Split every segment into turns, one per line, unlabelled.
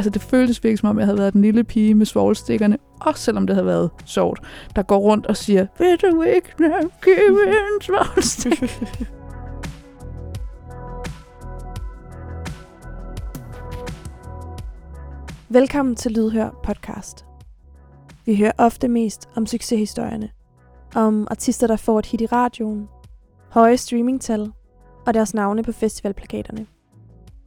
altså det føltes virkelig som om, jeg havde været den lille pige med svoglstikkerne, også selvom det havde været sjovt, der går rundt og siger, vil du ikke nok give en svovlstik?
Velkommen til Lydhør podcast. Vi hører ofte mest om succeshistorierne. Om artister, der får et hit i radioen, høje streamingtal og deres navne på festivalplakaterne.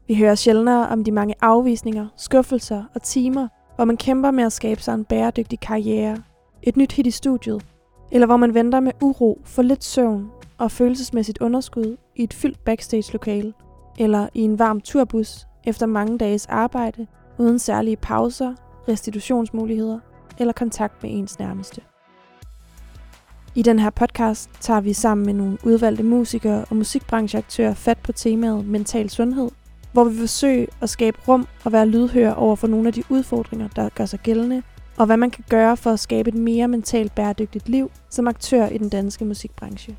Vi hører sjældnere om de mange afvisninger, skuffelser og timer, hvor man kæmper med at skabe sig en bæredygtig karriere, et nyt hit i studiet, eller hvor man venter med uro for lidt søvn og følelsesmæssigt underskud i et fyldt backstage-lokale, eller i en varm turbus efter mange dages arbejde uden særlige pauser, restitutionsmuligheder eller kontakt med ens nærmeste. I den her podcast tager vi sammen med nogle udvalgte musikere og musikbrancheaktører fat på temaet mental sundhed, hvor vi forsøger at skabe rum og være lydhøre over for nogle af de udfordringer, der gør sig gældende, og hvad man kan gøre for at skabe et mere mentalt bæredygtigt liv som aktør i den danske musikbranche.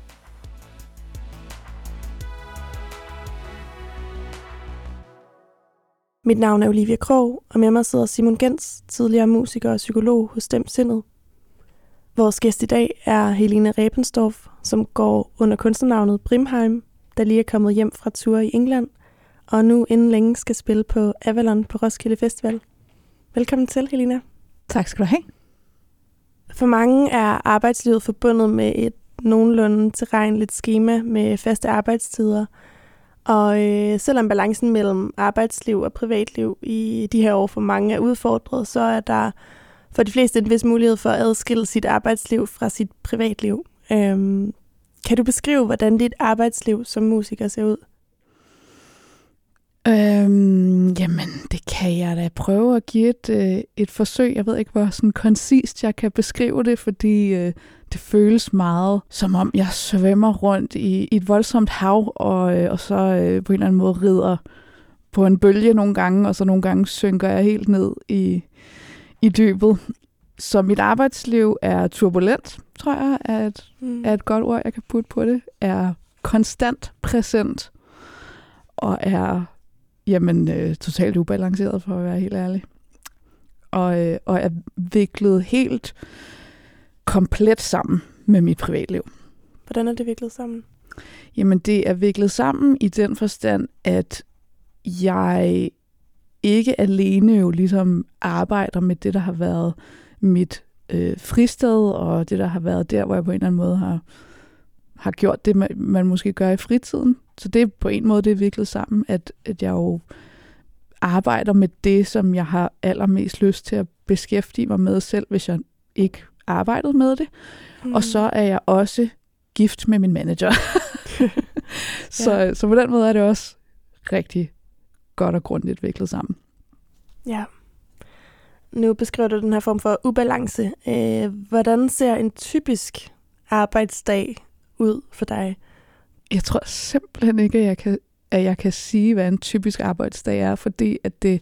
Mit navn er Olivia Krog, og med mig sidder Simon Gens, tidligere musiker og psykolog hos Stem Sindet. Vores gæst i dag er Helene Rebensdorf, som går under kunstnernavnet Brimheim, der lige er kommet hjem fra tur i England, og nu inden længe skal spille på Avalon på Roskilde Festival. Velkommen til, Helena.
Tak skal du have.
For mange er arbejdslivet forbundet med et nogenlunde tilregneligt schema med faste arbejdstider – og øh, selvom balancen mellem arbejdsliv og privatliv i de her år for mange er udfordret, så er der for de fleste en vis mulighed for at adskille sit arbejdsliv fra sit privatliv. Øhm, kan du beskrive, hvordan dit arbejdsliv som musiker ser ud?
Øhm, jamen, det kan jeg da prøve at give et, øh, et forsøg. Jeg ved ikke, hvor sådan koncist jeg kan beskrive det, fordi øh, det føles meget som om, jeg svømmer rundt i, i et voldsomt hav, og, øh, og så øh, på en eller anden måde rider på en bølge nogle gange, og så nogle gange synker jeg helt ned i, i dybet. Så mit arbejdsliv er turbulent, tror jeg, er et, mm. er et godt ord, jeg kan putte på det. Er konstant præsent, og er jamen, øh, totalt ubalanceret, for at være helt ærlig. Og, øh, og er viklet helt komplet sammen med mit privatliv.
Hvordan er det viklet sammen?
Jamen, det er viklet sammen i den forstand, at jeg ikke alene jo ligesom arbejder med det, der har været mit øh, fristed, og det, der har været der, hvor jeg på en eller anden måde har, har gjort det, man, man måske gør i fritiden. Så det er på en måde, det er viklet sammen, at, at jeg jo arbejder med det, som jeg har allermest lyst til at beskæftige mig med selv, hvis jeg ikke arbejdet med det. Mm. Og så er jeg også gift med min manager. så, ja. så på den måde er det også rigtig godt og grundigt viklet sammen.
Ja. Nu beskriver du den her form for ubalance. Øh, hvordan ser en typisk arbejdsdag ud for dig?
Jeg tror simpelthen ikke, at jeg kan, at jeg kan sige, hvad en typisk arbejdsdag er, fordi at det,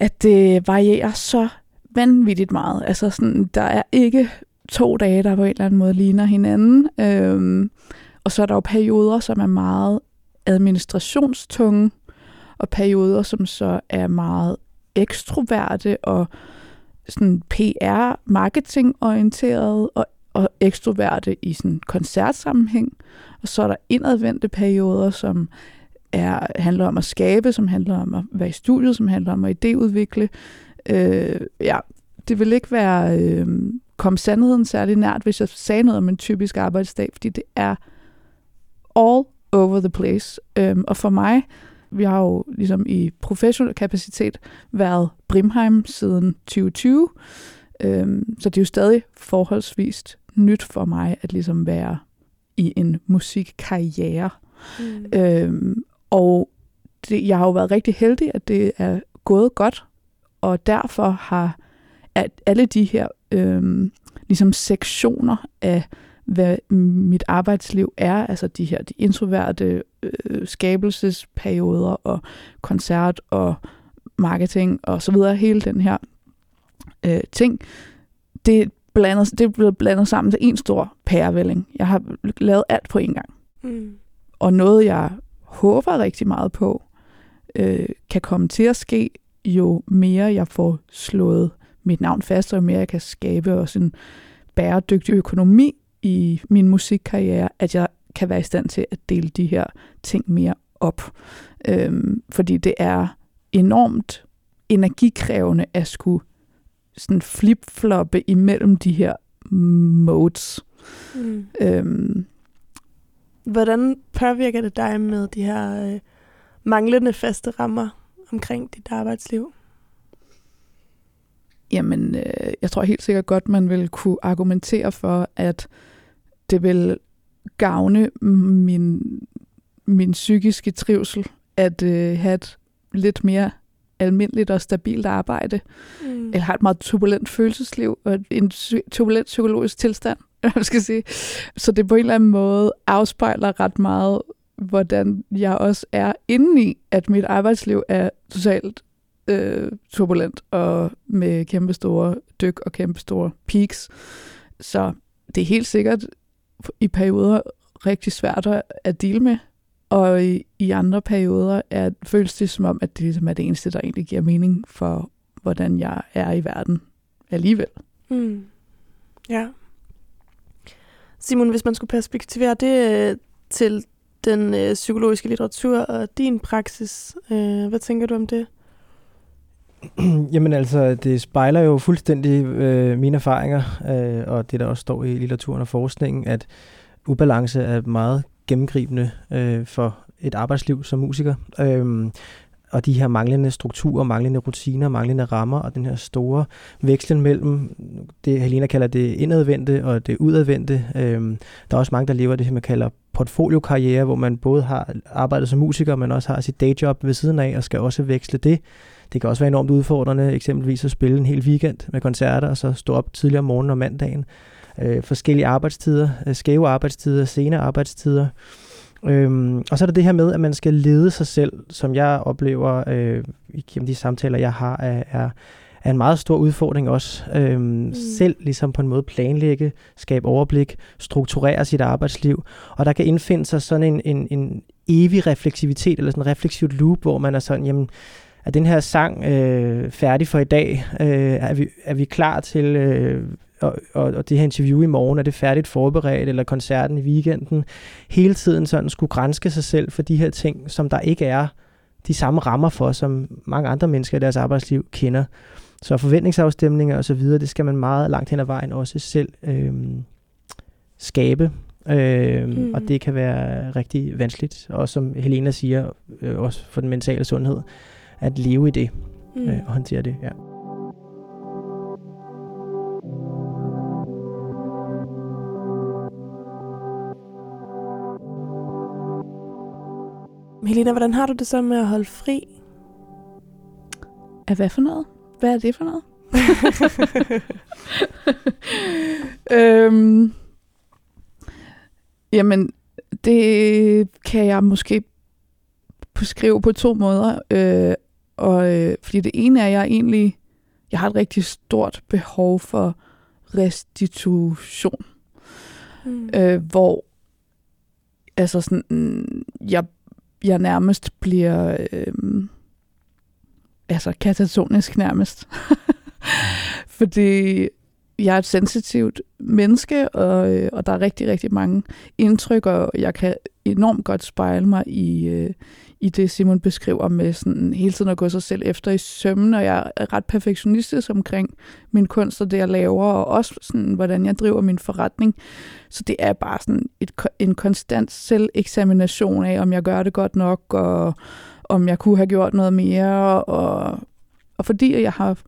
at det varierer så vanvittigt meget. Altså sådan, der er ikke to dage, der på en eller anden måde ligner hinanden. Øhm, og så er der jo perioder, som er meget administrationstunge, og perioder, som så er meget ekstroverte og sådan PR-marketing-orienteret og, og ekstroverte i sådan koncertsammenhæng. Og så er der indadvendte perioder, som er, handler om at skabe, som handler om at være i studiet, som handler om at idéudvikle, Øh, ja, det vil ikke være øh, kom sandheden særlig nært, hvis jeg sagde noget om en typisk arbejdsdag, fordi det er all over the place. Øh, og for mig, vi har jo ligesom i professionel kapacitet været Brimheim siden 2020, øh, så det er jo stadig forholdsvist nyt for mig at ligesom være i en musikkarriere. Mm. Øh, og det, jeg har jo været rigtig heldig, at det er gået godt og derfor har at alle de her øh, ligesom sektioner af, hvad mit arbejdsliv er, altså de her de introverte øh, skabelsesperioder og koncert og marketing og så videre, hele den her øh, ting, det, blandet, det er blevet blandet sammen til en stor pærevælling. Jeg har lavet alt på en gang. Mm. Og noget, jeg håber rigtig meget på, øh, kan komme til at ske, jo mere jeg får slået mit navn fast, og jo mere jeg kan skabe også en bæredygtig økonomi i min musikkarriere, at jeg kan være i stand til at dele de her ting mere op. Øhm, fordi det er enormt energikrævende at skulle sådan flip-floppe imellem de her modes. Mm. Øhm,
Hvordan påvirker det dig med de her øh, manglende faste rammer omkring dit arbejdsliv?
Jamen, øh, jeg tror helt sikkert godt, man vil kunne argumentere for, at det vil gavne min, min psykiske trivsel at øh, have et lidt mere almindeligt og stabilt arbejde, mm. eller har et meget turbulent følelsesliv og en turbulent psykologisk tilstand, jeg skal sige. Så det på en eller anden måde afspejler ret meget, hvordan jeg også er inde i, at mit arbejdsliv er totalt øh, turbulent og med kæmpe store dyk og kæmpe store peaks. Så det er helt sikkert i perioder rigtig svært at dele med, og i, i andre perioder er, føles det som om, at det ligesom er det eneste, der egentlig giver mening for, hvordan jeg er i verden alligevel. Mm.
Ja. Simon, hvis man skulle perspektivere det øh, til den øh, psykologiske litteratur og din praksis, øh, hvad tænker du om det?
Jamen altså, det spejler jo fuldstændig øh, mine erfaringer, øh, og det der også står i litteraturen og forskningen, at ubalance er meget gennemgribende øh, for et arbejdsliv som musiker. Øhm, og de her manglende strukturer, manglende rutiner, manglende rammer, og den her store vekslen mellem det, Helena kalder det indadvendte og det udadvendte. Øhm, der er også mange, der lever det, man kalder portfoliokarriere, hvor man både har arbejdet som musiker, men også har sit dayjob ved siden af, og skal også veksle det. Det kan også være enormt udfordrende, eksempelvis at spille en hel weekend med koncerter, og så stå op tidligere om morgenen og mandagen. Øh, forskellige arbejdstider, øh, skæve arbejdstider, sene arbejdstider. Øhm, og så er der det her med, at man skal lede sig selv, som jeg oplever øh, gennem de samtaler, jeg har, er, er, er en meget stor udfordring også. Øhm, mm. Selv ligesom på en måde planlægge, skabe overblik, strukturere sit arbejdsliv. Og der kan indfinde sig sådan en, en, en evig refleksivitet, eller sådan en refleksivt loop, hvor man er sådan, jamen, er den her sang øh, færdig for i dag? Øh, er, vi, er vi klar til øh, og, og, og det her interview i morgen, er det færdigt forberedt, eller koncerten i weekenden? Hele tiden sådan skulle grænske sig selv for de her ting, som der ikke er de samme rammer for, som mange andre mennesker i deres arbejdsliv kender. Så forventningsafstemninger og så videre, det skal man meget langt hen ad vejen også selv øh, skabe. Øh, mm. Og det kan være rigtig vanskeligt, og som Helena siger, øh, også for den mentale sundhed at leve i det mm. øh, og håndtere det. Ja.
Helena, hvordan har du det så med at holde fri?
Af hvad for noget? Hvad er det for noget? øhm, jamen, det kan jeg måske beskrive på to måder. Øh, og øh, fordi det ene er, at jeg egentlig jeg har et rigtig stort behov for restitution. Mm. Øh, hvor altså sådan, jeg, jeg nærmest bliver øh, altså katatonisk nærmest. Fordi jeg er et sensitivt menneske, og, øh, og der er rigtig, rigtig mange indtryk, og jeg kan enormt godt spejle mig i, øh, i det, Simon beskriver med sådan hele tiden at gå sig selv efter i sømmen, og jeg er ret perfektionistisk omkring min kunst og det, jeg laver, og også sådan, hvordan jeg driver min forretning. Så det er bare sådan et, en konstant selveksamination af, om jeg gør det godt nok, og om jeg kunne have gjort noget mere, og, og fordi jeg har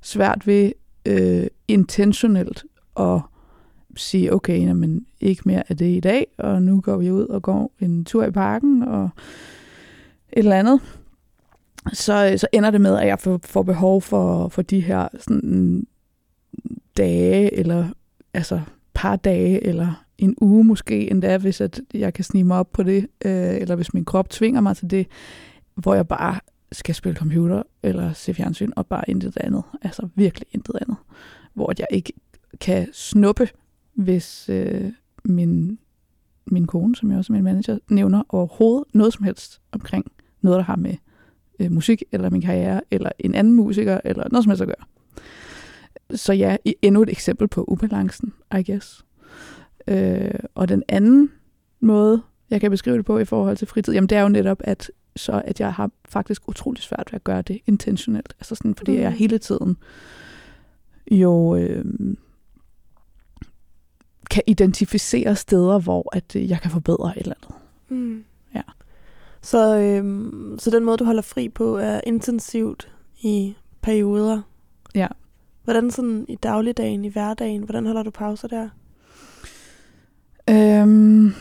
svært ved øh, intentionelt at sige, okay, men ikke mere af det i dag, og nu går vi ud og går en tur i parken, og et eller andet, så, øh, så ender det med, at jeg får, får behov for, for de her sådan, dage, eller altså par dage, eller en uge måske endda, hvis at jeg kan snige mig op på det, øh, eller hvis min krop tvinger mig til det, hvor jeg bare skal spille computer eller se fjernsyn, og bare intet andet. Altså virkelig intet andet. Hvor jeg ikke kan snuppe, hvis øh, min, min kone, som jeg også er min manager, nævner overhovedet noget som helst omkring noget, der har med øh, musik, eller min karriere, eller en anden musiker, eller noget som helst at gøre. Så ja, endnu et eksempel på ubalancen, I guess. Øh, og den anden måde, jeg kan beskrive det på i forhold til fritid, jamen det er jo netop, at så at jeg har faktisk utrolig svært ved at gøre det intentionelt. Altså sådan, fordi mm. jeg hele tiden jo øh, kan identificere steder, hvor at øh, jeg kan forbedre et eller andet. Mm.
Så, øh, så den måde, du holder fri på, er intensivt i perioder?
Ja.
Hvordan sådan i dagligdagen, i hverdagen, hvordan holder du pauser der?
Øhm,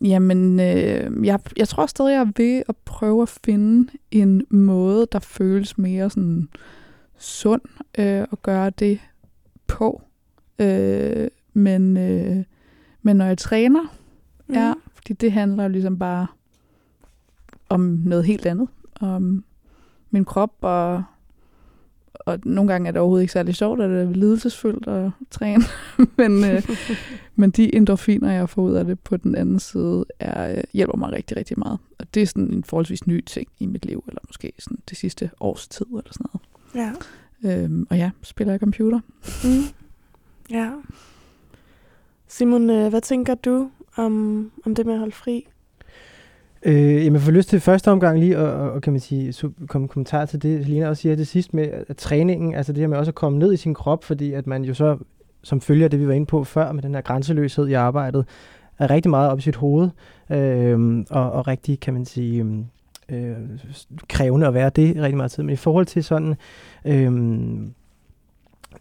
jamen, øh, jeg, jeg tror stadig, jeg er ved at prøve at finde en måde, der føles mere sådan sund øh, at gøre det på. Øh, men, øh, men når jeg træner, mm. ja, fordi det handler jo ligesom bare om noget helt andet. Om min krop, og, og nogle gange er det overhovedet ikke særlig sjovt, at det er lidelsesfuldt at træne. men, øh, men de endorfiner, jeg får ud af det på den anden side, er, øh, hjælper mig rigtig, rigtig meget. Og det er sådan en forholdsvis ny ting i mit liv, eller måske sådan det sidste års tid, eller sådan noget.
Ja.
Øhm, og ja, spiller jeg computer. Mm.
Ja. Simon, øh, hvad tænker du om, om det med at holde fri?
Øh, jamen, jeg får lyst til første omgang lige og, og, kan man sige, komme kommentar til det, Lina også siger det sidste med at træningen, altså det her med også at komme ned i sin krop, fordi at man jo så, som følger det, vi var inde på før, med den her grænseløshed i arbejdet, er rigtig meget op i sit hoved, øh, og, og rigtig, kan man sige, øhm, øh, krævende at være det rigtig meget tid. Men i forhold til sådan, øh,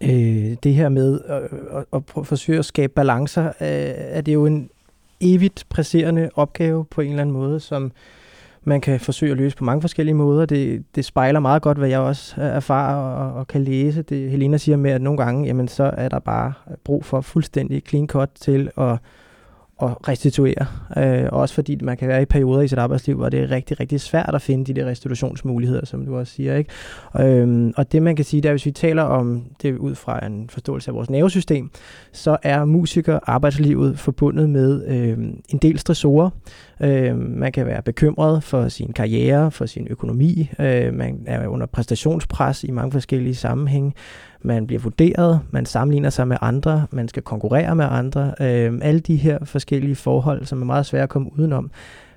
øh, det her med at, at, at forsøge at skabe balancer, øh, er det jo en evigt presserende opgave på en eller anden måde, som man kan forsøge at løse på mange forskellige måder. Det, det spejler meget godt, hvad jeg også erfarer og, og kan læse. Det Helena siger med, at nogle gange, jamen, så er der bare brug for fuldstændig clean cut til at at restituere. Øh, også fordi man kan være i perioder i sit arbejdsliv, hvor det er rigtig, rigtig svært at finde de der restitutionsmuligheder, som du også siger. Ikke? Øh, og det man kan sige, det er, hvis vi taler om det ud fra en forståelse af vores nervesystem, så er musiker arbejdslivet forbundet med øh, en del stressorer. Øh, man kan være bekymret for sin karriere, for sin økonomi. Øh, man er under præstationspres i mange forskellige sammenhænge man bliver vurderet, man sammenligner sig med andre, man skal konkurrere med andre. Øh, alle de her forskellige forhold, som er meget svære at komme udenom.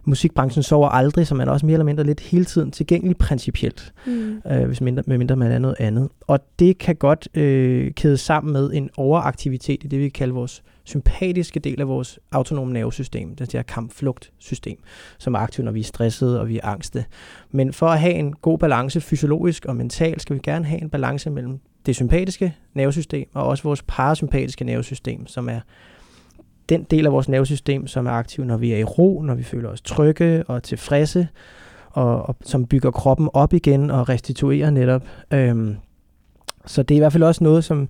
Musikbranchen sover aldrig, så man er også mere eller mindre lidt hele tiden tilgængelig principielt, mm. øh, hvis mindre, med mindre man er noget andet. Og det kan godt øh, kædes sammen med en overaktivitet i det, vi kalder vores sympatiske del af vores autonome nervesystem, det her kamp-flugt-system, som er aktivt, når vi er stressede og vi er angste. Men for at have en god balance fysiologisk og mentalt, skal vi gerne have en balance mellem det sympatiske nervesystem og også vores parasympatiske nervesystem, som er den del af vores nervesystem, som er aktiv, når vi er i ro, når vi føler os trygge og tilfredse, og, og som bygger kroppen op igen og restituerer netop. Øhm, så det er i hvert fald også noget, som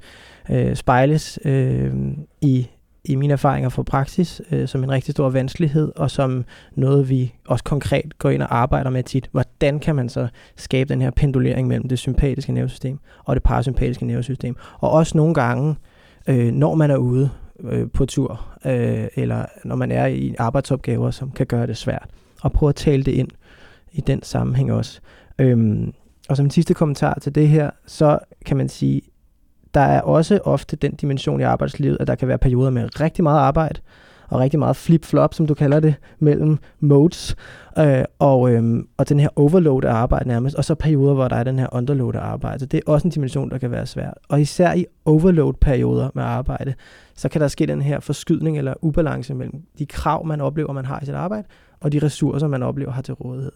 øh, spejles øh, i i mine erfaringer fra praksis øh, som en rigtig stor vanskelighed, og som noget, vi også konkret går ind og arbejder med tit. Hvordan kan man så skabe den her pendulering mellem det sympatiske nervesystem og det parasympatiske nervesystem? Og også nogle gange, øh, når man er ude øh, på tur, øh, eller når man er i arbejdsopgaver, som kan gøre det svært, og prøve at tale det ind i den sammenhæng også. Øhm, og som en sidste kommentar til det her, så kan man sige, der er også ofte den dimension i arbejdslivet, at der kan være perioder med rigtig meget arbejde, og rigtig meget flip-flop, som du kalder det, mellem modes, øh, og, øh, og den her overload af arbejde nærmest, og så perioder, hvor der er den her underload af arbejde. Så det er også en dimension, der kan være svært. Og især i overload-perioder med arbejde, så kan der ske den her forskydning eller ubalance mellem de krav, man oplever, man har i sit arbejde, og de ressourcer, man oplever har til rådighed.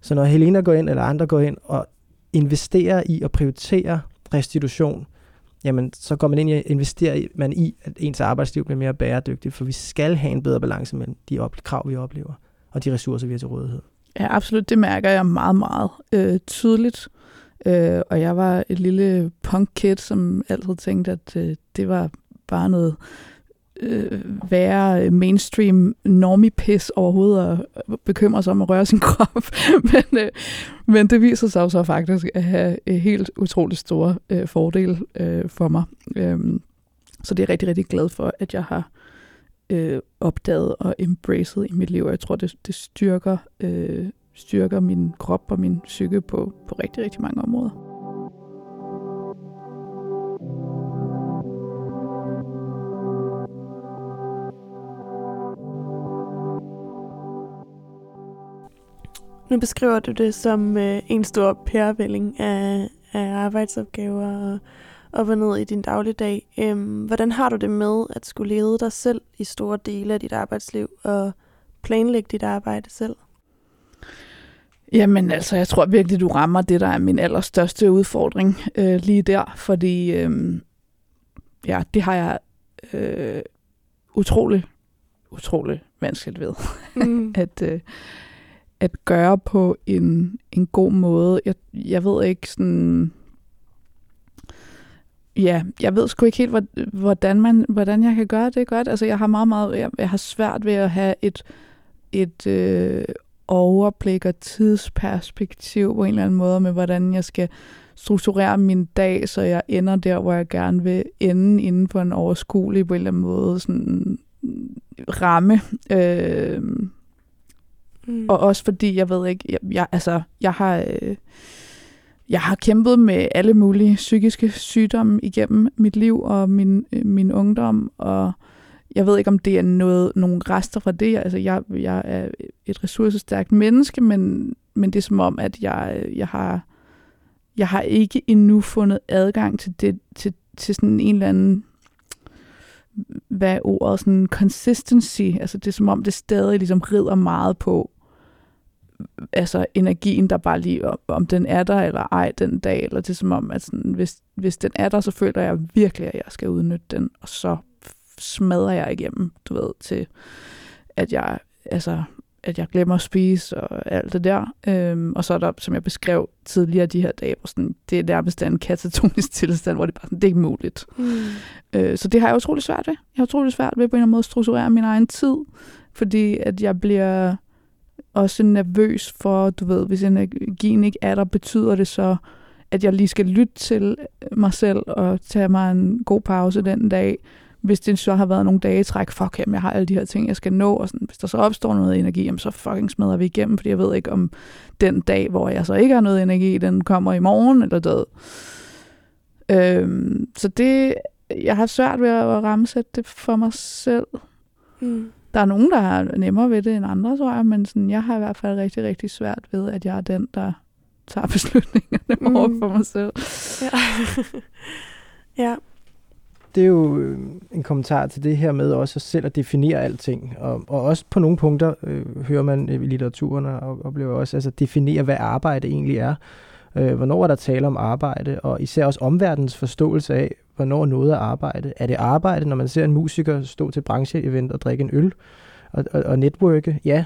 Så når Helena går ind, eller andre går ind og investerer i at prioritere restitution, jamen så går man ind og investerer man i, at ens arbejdsliv bliver mere bæredygtigt, for vi skal have en bedre balance mellem de op- krav, vi oplever, og de ressourcer, vi har til rådighed.
Ja, absolut. Det mærker jeg meget, meget øh, tydeligt. Øh, og jeg var et lille punk-kid, som altid tænkte, at øh, det var bare noget øh, være mainstream normipis overhovedet og bekymre sig om at røre sin krop. men, øh, men det viser sig jo så faktisk at have øh, helt utroligt store øh, fordele øh, for mig. Øh, så det er jeg rigtig, rigtig glad for, at jeg har øh, opdaget og embraced i mit liv. Og jeg tror, det, det styrker øh, styrker min krop og min psyke på, på rigtig, rigtig mange områder.
Nu beskriver du det som øh, en stor pærevælling af, af arbejdsopgaver og op og ned i din dagligdag. Øhm, hvordan har du det med at skulle lede dig selv i store dele af dit arbejdsliv og planlægge dit arbejde selv?
Jamen altså, jeg tror virkelig, du rammer det, der er min allerstørste udfordring øh, lige der, fordi øh, ja, det har jeg øh, utrolig, utrolig vanskeligt ved. Mm. at, øh, at gøre på en, en god måde. Jeg, jeg ved ikke sådan... Ja, jeg ved sgu ikke helt, hvordan, man, hvordan jeg kan gøre det godt. Altså, jeg har meget, meget... Jeg, jeg har svært ved at have et, et øh, overblik og tidsperspektiv på en eller anden måde med, hvordan jeg skal strukturere min dag, så jeg ender der, hvor jeg gerne vil ende inden for en overskuelig på en eller anden måde sådan ramme. Øh, Mm. Og også fordi, jeg ved ikke, jeg, jeg, altså, jeg har... Øh, jeg har kæmpet med alle mulige psykiske sygdomme igennem mit liv og min, øh, min ungdom, og jeg ved ikke, om det er noget, nogle rester fra det. Altså, jeg, jeg er et ressourcestærkt menneske, men, men det er som om, at jeg, øh, jeg, har, jeg har ikke endnu fundet adgang til, det, til, til sådan en eller anden hvad ordet, sådan consistency, altså det er som om, det stadig ligesom rider meget på, altså energien, der bare lige, om, om den er der eller ej den dag, eller det er som om, at sådan, hvis, hvis den er der, så føler jeg virkelig, at jeg skal udnytte den, og så smadrer jeg igennem, du ved, til at jeg, altså, at jeg glemmer at spise og alt det der. Øhm, og så er der, som jeg beskrev tidligere de her dage, hvor sådan, det er nærmest en katatonisk tilstand, hvor det bare sådan, det er ikke muligt. Mm. Øh, så det har jeg utrolig svært ved. Jeg har utrolig svært ved på en eller anden måde at strukturere min egen tid, fordi at jeg bliver også nervøs for, du ved, hvis energien ikke er der, betyder det så, at jeg lige skal lytte til mig selv og tage mig en god pause den dag, hvis det så har været nogle dage i træk, fuck, jamen, jeg har alle de her ting, jeg skal nå, og sådan, hvis der så opstår noget energi, jamen, så fucking smadrer vi igennem, fordi jeg ved ikke, om den dag, hvor jeg så ikke har noget energi, den kommer i morgen eller død. Øhm, så det, jeg har svært ved at rammesætte det for mig selv. Mm. Der er nogen, der har nemmere ved det end andre, tror jeg, men sådan, jeg har i hvert fald rigtig, rigtig svært ved, at jeg er den, der tager beslutningerne mm. over for mig selv.
Ja. ja.
Det er jo øh, en kommentar til det her med også selv at definere alting. Og, og også på nogle punkter øh, hører man øh, i litteraturen og oplever også, altså definere, hvad arbejde egentlig er. Øh, hvornår er der tale om arbejde, og især også omverdens forståelse af, hvornår noget er arbejde. Er det arbejde, når man ser en musiker stå til brancheevent og drikke en øl og, og, og networke? Ja,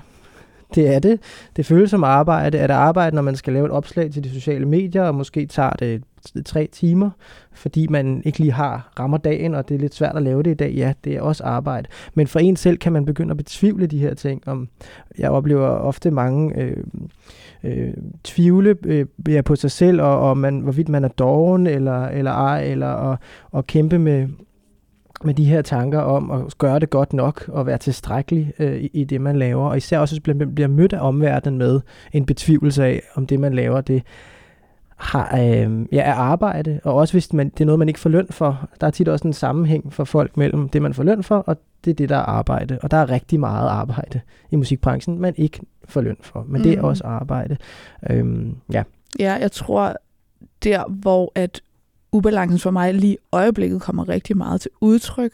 det er det. Det føles som arbejde. Er det arbejde, når man skal lave et opslag til de sociale medier, og måske tager det tre timer, fordi man ikke lige har rammer dagen, og det er lidt svært at lave det i dag. Ja, det er også arbejde. Men for en selv kan man begynde at betvivle de her ting. Om, jeg oplever ofte mange øh, øh, tvivle øh, ja, på sig selv, og, og man, hvorvidt man er doven eller, eller ej, eller og, og kæmpe med, med de her tanker om at gøre det godt nok og være tilstrækkelig øh, i, i det, man laver. Og især også bliver, bliver mødt af omverdenen med en betvivlelse af, om det, man laver, det har, øh, ja, er arbejde. Og også hvis man, det er noget, man ikke får løn for. Der er tit også en sammenhæng for folk mellem det, man får løn for, og det er det, der er arbejde. Og der er rigtig meget arbejde i musikbranchen, man ikke får løn for. Men mm. det er mm. også arbejde. Øhm, ja.
ja, jeg tror, der hvor at ubalancen for mig lige i øjeblikket kommer rigtig meget til udtryk,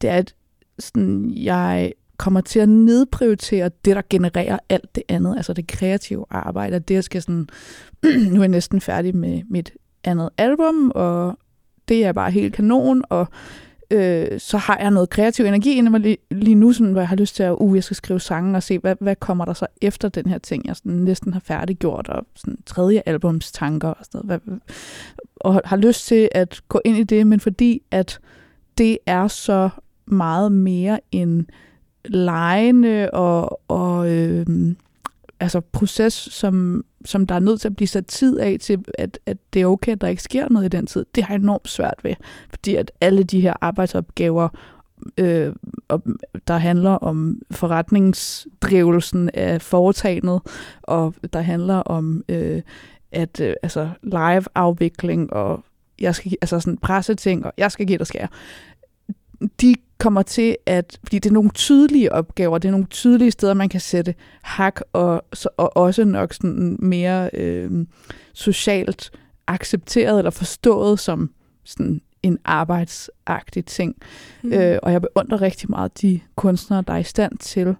det er, at sådan, jeg kommer til at nedprioritere det, der genererer alt det andet, altså det kreative arbejde. Det, jeg skal sådan, nu er jeg næsten færdig med mit andet album, og det er bare helt kanon, og øh, så har jeg noget kreativ energi inde mig lige, lige nu, sådan, hvor jeg har lyst til at, uh, jeg skal skrive sange og se, hvad, hvad kommer der så efter den her ting, jeg sådan næsten har færdiggjort, og sådan tredje albums tanker og sådan noget, hvad, og har lyst til at gå ind i det, men fordi at det er så meget mere end lejende og, og øh, altså proces, som, som der er nødt til at blive sat tid af til, at, at det er okay, at der ikke sker noget i den tid. Det har jeg enormt svært ved, fordi at alle de her arbejdsopgaver øh, der handler om forretningsdrivelsen af foretagendet, og der handler om øh, at øh, altså live-afvikling og jeg skal, altså sådan presseting, og jeg skal give dig skære. De kommer til at, fordi det er nogle tydelige opgaver, det er nogle tydelige steder, man kan sætte hak, og, og også nok sådan mere øh, socialt accepteret eller forstået som sådan en arbejdsagtig ting. Mm. Øh, og jeg beundrer rigtig meget de kunstnere, der er i stand til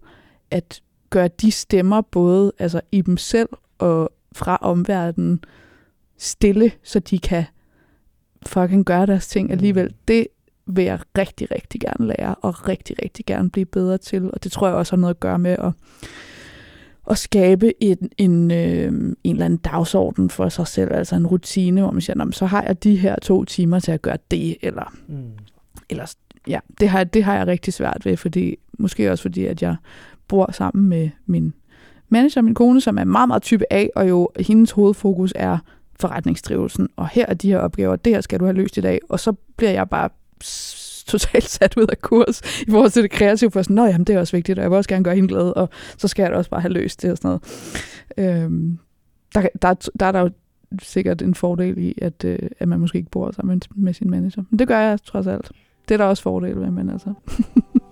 at gøre de stemmer både altså i dem selv og fra omverdenen stille, så de kan fucking gøre deres ting mm. alligevel. Det vil jeg rigtig, rigtig gerne lære, og rigtig, rigtig gerne blive bedre til. Og det tror jeg også har noget at gøre med at, at skabe en, en, øh, en eller anden dagsorden for sig selv, altså en rutine, hvor man siger, så har jeg de her to timer til at gøre det, eller, mm. eller ja, det har, det har jeg rigtig svært ved, fordi måske også fordi, at jeg bor sammen med min manager, min kone, som er meget, meget type A, og jo hendes hovedfokus er forretningsdrivelsen, og her er de her opgaver, det her skal du have løst i dag, og så bliver jeg bare totalt sat ud af kurs i forhold til det kreative, for sådan, nå jamen, det er også vigtigt, og jeg vil også gerne gøre hende glad, og så skal jeg da også bare have løst det og sådan noget. Øhm, der, der, der er der jo sikkert en fordel i, at, øh, at man måske ikke bor sammen med sin manager. Men det gør jeg trods alt. Det er der også fordel ved, men altså.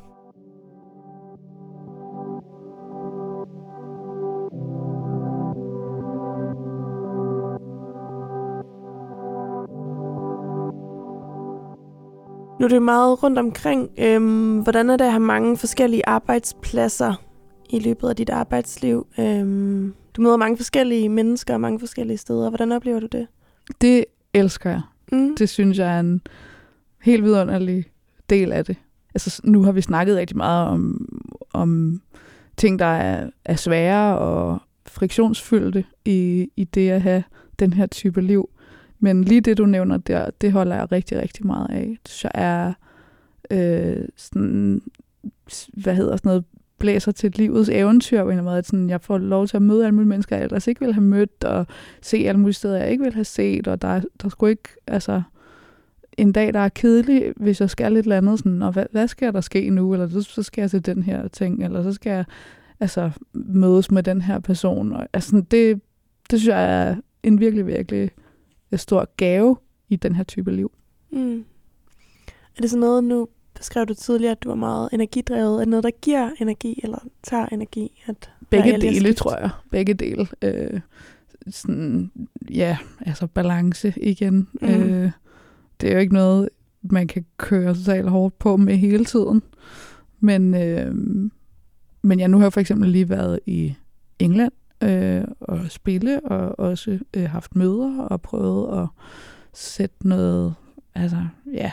Nu er det meget rundt omkring. Øhm, hvordan er det at have mange forskellige arbejdspladser i løbet af dit arbejdsliv? Øhm, du møder mange forskellige mennesker og mange forskellige steder. Hvordan oplever du det?
Det elsker jeg. Mm. Det synes jeg er en helt vidunderlig del af det. Altså, nu har vi snakket rigtig meget om, om ting, der er, er svære og friktionsfyldte i, i det at have den her type liv. Men lige det, du nævner der, det holder jeg rigtig, rigtig meget af. Så er øh, sådan, hvad hedder sådan noget, blæser til livets eventyr på en måde, at sådan, jeg får lov til at møde alle mulige mennesker, jeg ellers ikke ville have mødt, og se alle mulige steder, jeg ikke ville have set, og der, der skulle ikke, altså, en dag, der er kedelig, hvis jeg skal lidt eller andet, sådan, og hvad, hvad skal der ske nu, eller så, så skal jeg til den her ting, eller så skal jeg altså, mødes med den her person. Og, altså, det, det synes jeg er en virkelig, virkelig stor gave i den her type liv.
Mm. Er det så noget, nu beskrev du tidligere, at du er meget energidrevet. Er det noget, der giver energi, eller tager energi? At
Begge dele, tror jeg. Begge dele. Øh, sådan, ja, altså balance igen. Mm. Øh, det er jo ikke noget, man kan køre totalt hårdt på med hele tiden. Men, øh, men ja, nu har jeg for eksempel lige været i England øh, og spille, og også øh, haft møder og prøvet at sætte noget, altså ja,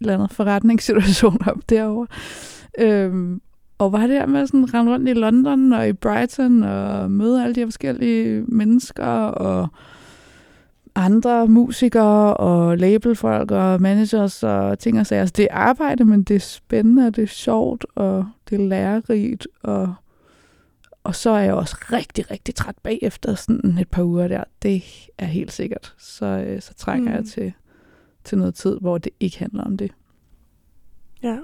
eller andet forretningssituation op derovre. Øhm, og var der med sådan rende rundt i London og i Brighton og møde alle de her forskellige mennesker og andre musikere og labelfolk og managers og ting og sager. Altså, det er arbejde, men det er spændende, og det er sjovt, og det er lærerigt, og og så er jeg også rigtig, rigtig træt bagefter sådan et par uger der. Det er helt sikkert. Så, øh, så trænger mm. jeg til, til noget tid, hvor det ikke handler om det.
Ja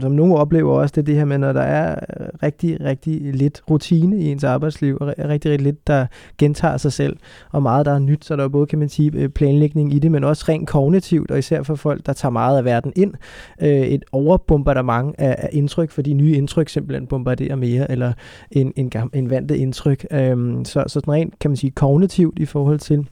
som nogle oplever også, det er det her med, når der er øh, rigtig, rigtig lidt rutine i ens arbejdsliv, og rigtig, rigtig lidt, der gentager sig selv, og meget, der er nyt, så der er både, kan man sige, øh, planlægning i det, men også rent kognitivt, og især for folk, der tager meget af verden ind, øh, et overbombardement af, af indtryk, fordi nye indtryk simpelthen bombarderer mere, eller en, en, en vandet indtryk. Øhm, så, så sådan rent, kan man sige, kognitivt i forhold til,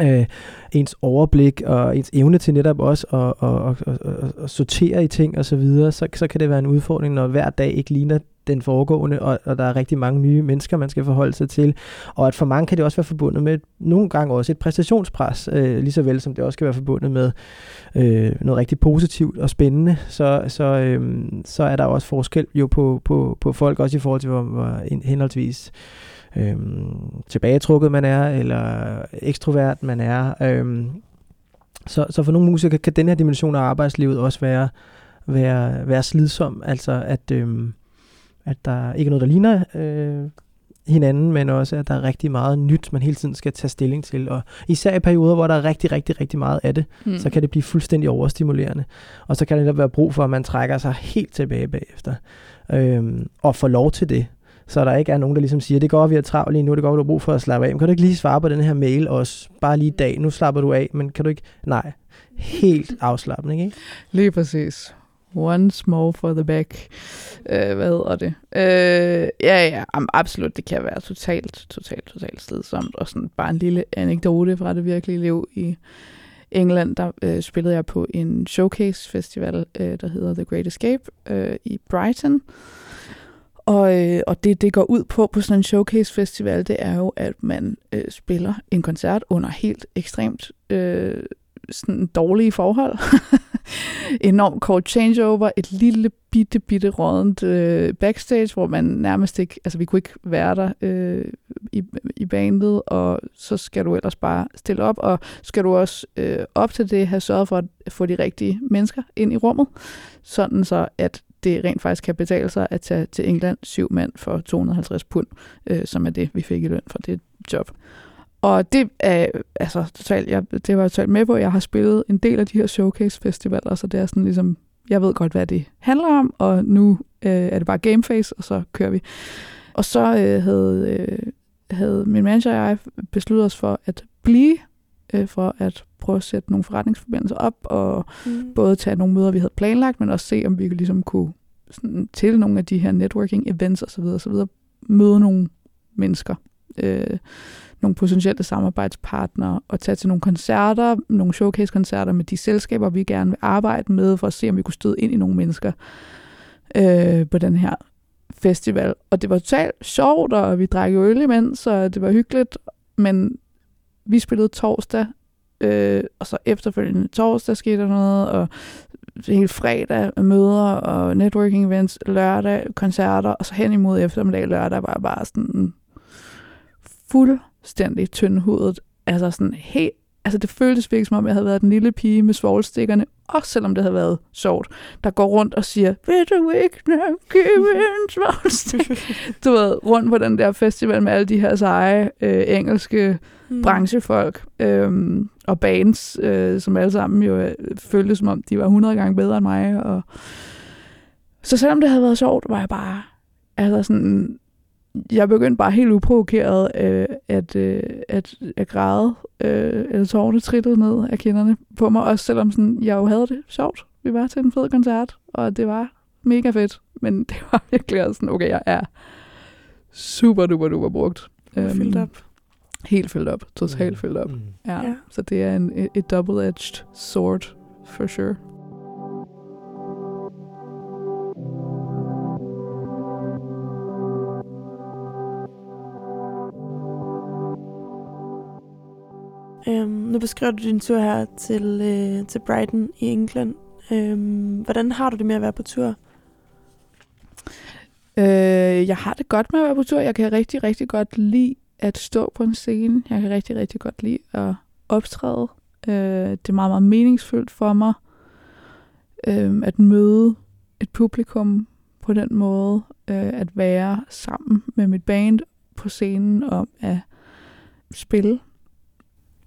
øh, ens overblik og ens evne til netop også at, at, at, at, at sortere i ting og så videre, så, så kan det være en udfordring, når hver dag ikke ligner den foregående, og, og der er rigtig mange nye mennesker, man skal forholde sig til. Og at for mange kan det også være forbundet med nogle gange også et præstationspres, øh, lige så vel som det også kan være forbundet med øh, noget rigtig positivt og spændende. Så, så, øh, så er der også forskel jo på, på, på folk, også i forhold til, hvor, hvor henholdsvis øhm, tilbagetrukket man er, eller ekstrovert man er. Øhm, så, så for nogle musikere kan den her dimension af arbejdslivet også være, være, være slidsom, altså at, øhm, at der ikke er noget, der ligner øh, hinanden, men også at der er rigtig meget nyt, man hele tiden skal tage stilling til. Og især i perioder, hvor der er rigtig, rigtig, rigtig meget af det, mm. så kan det blive fuldstændig overstimulerende. Og så kan det være brug for, at man trækker sig helt tilbage bagefter. Øhm, og får lov til det. Så der ikke er nogen, der ligesom siger, det går, vi er travlt lige nu, det går, du har brug for at slappe af. Men kan du ikke lige svare på den her mail også? Bare lige i dag, nu slapper du af, men kan du ikke? Nej, helt afslappende, ikke?
Lige præcis. Once more for the back. Øh, hvad hedder det? Øh, ja, ja, absolut. Det kan være totalt, totalt, totalt slidsomt. Og sådan bare en lille anekdote fra det virkelige liv i England. Der øh, spillede jeg på en showcase festival, øh, der hedder The Great Escape øh, i Brighton. Og, øh, og det, det går ud på på sådan en showcase festival, det er jo, at man øh, spiller en koncert under helt ekstremt øh, sådan dårlige forhold. Enormt kort changeover, et lille bitte, bitte rådent øh, backstage, hvor man nærmest ikke, altså vi kunne ikke være der øh, i, i bandet, og så skal du ellers bare stille op, og skal du også øh, op til det have sørget for at få de rigtige mennesker ind i rummet, sådan så at det rent faktisk kan betale sig at tage til England syv mand for 250 pund, øh, som er det, vi fik i løn for det job. Og det er altså totalt, jeg, det var jeg totalt med på. Jeg har spillet en del af de her showcase-festivaler, så det er sådan ligesom, jeg ved godt, hvad det handler om, og nu øh, er det bare gameface, og så kører vi. Og så øh, havde, øh, havde min manager og jeg besluttet os for at blive, øh, for at prøve at sætte nogle forretningsforbindelser op, og mm. både tage nogle møder, vi havde planlagt, men også se, om vi ligesom kunne sådan, til nogle af de her networking events osv. osv. møde nogle mennesker. Øh, nogle potentielle samarbejdspartnere og tage til nogle koncerter, nogle showcase-koncerter med de selskaber, vi gerne vil arbejde med, for at se, om vi kunne støde ind i nogle mennesker øh, på den her festival. Og det var totalt sjovt, og vi drak øl imens, så det var hyggeligt, men vi spillede torsdag, øh, og så efterfølgende torsdag skete der noget, og hele fredag møder og networking events, lørdag koncerter, og så hen imod eftermiddag lørdag var bare sådan fuldstændig tyndhudet. Altså sådan helt altså det føltes virkelig som om, jeg havde været den lille pige med svoglstikkerne, også selvom det havde været sjovt, der går rundt og siger, vil du ikke give en svovlstik? du ved, rundt på den der festival med alle de her seje øh, engelske mm. branchefolk øh, og bands, øh, som alle sammen jo øh, føltes som om, de var 100 gange bedre end mig. Og... Så selvom det havde været sjovt, var jeg bare altså sådan jeg begyndte bare helt uprovokeret øh, at, øh, at, at græde, øh, eller tårne trillede ned af kinderne på mig, også selvom sådan, jeg jo havde det sjovt. Vi var til en fed koncert, og det var mega fedt, men det var virkelig også sådan, okay, jeg er super duper duper brugt.
Fyldt øhm, op.
Helt fyldt op, totalt mm. fyldt op. Mm. Ja, ja. Så det er en, et, et double-edged sword, for sure.
Øhm, nu beskriver du din tur her til, øh, til Brighton i England. Øhm, hvordan har du det med at være på tur?
Øh, jeg har det godt med at være på tur. Jeg kan rigtig, rigtig godt lide at stå på en scene. Jeg kan rigtig, rigtig godt lide at optræde. Øh, det er meget, meget meningsfuldt for mig øh, at møde et publikum på den måde. Øh, at være sammen med mit band på scenen om at spille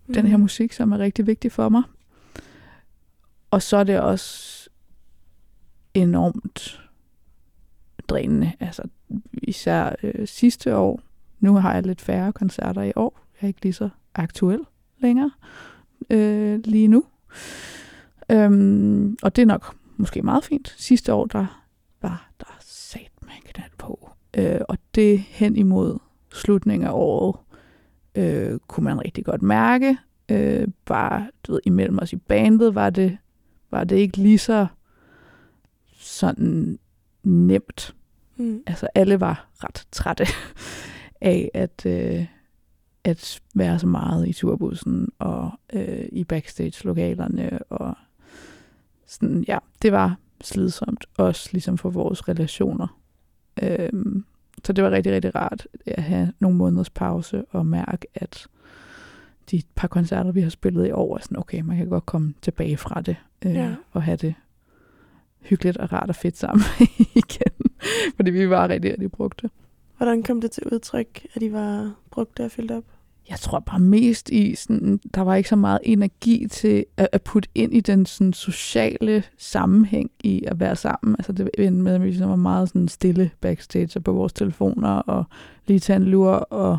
mm. den her mm. musik, som er rigtig vigtig for mig. Og så er det også enormt drænende. Altså især øh, sidste år. Nu har jeg lidt færre koncerter i år. Jeg er ikke lige så aktuel længere øh, lige nu. Øhm, og det er nok måske meget fint. Sidste år, der var der sat med knald på. Øh, og det hen imod slutningen af året, øh, kunne man rigtig godt mærke. Øh, bare, du ved, imellem os i bandet var det, var det ikke lige så sådan nemt. Mm. Altså alle var ret trætte af at, øh, at være så meget i turbussen og øh, i backstage-lokalerne. Og sådan, ja, det var slidsomt, også ligesom for vores relationer. Øh, så det var rigtig, rigtig rart at have nogle måneders pause og mærke, at de par koncerter, vi har spillet i år, er sådan, okay, man kan godt komme tilbage fra det øh, ja. og have det hyggeligt og rart og fedt sammen igen. Fordi vi var rigtig, rigtig brugte.
Hvordan kom det til udtryk, at de var brugt og fyldt op?
Jeg tror bare mest i, sådan, der var ikke så meget energi til at, at putte ind i den sådan, sociale sammenhæng i at være sammen. Altså det endte med, at vi ligesom var meget sådan stille backstage og på vores telefoner og lige tage en lur og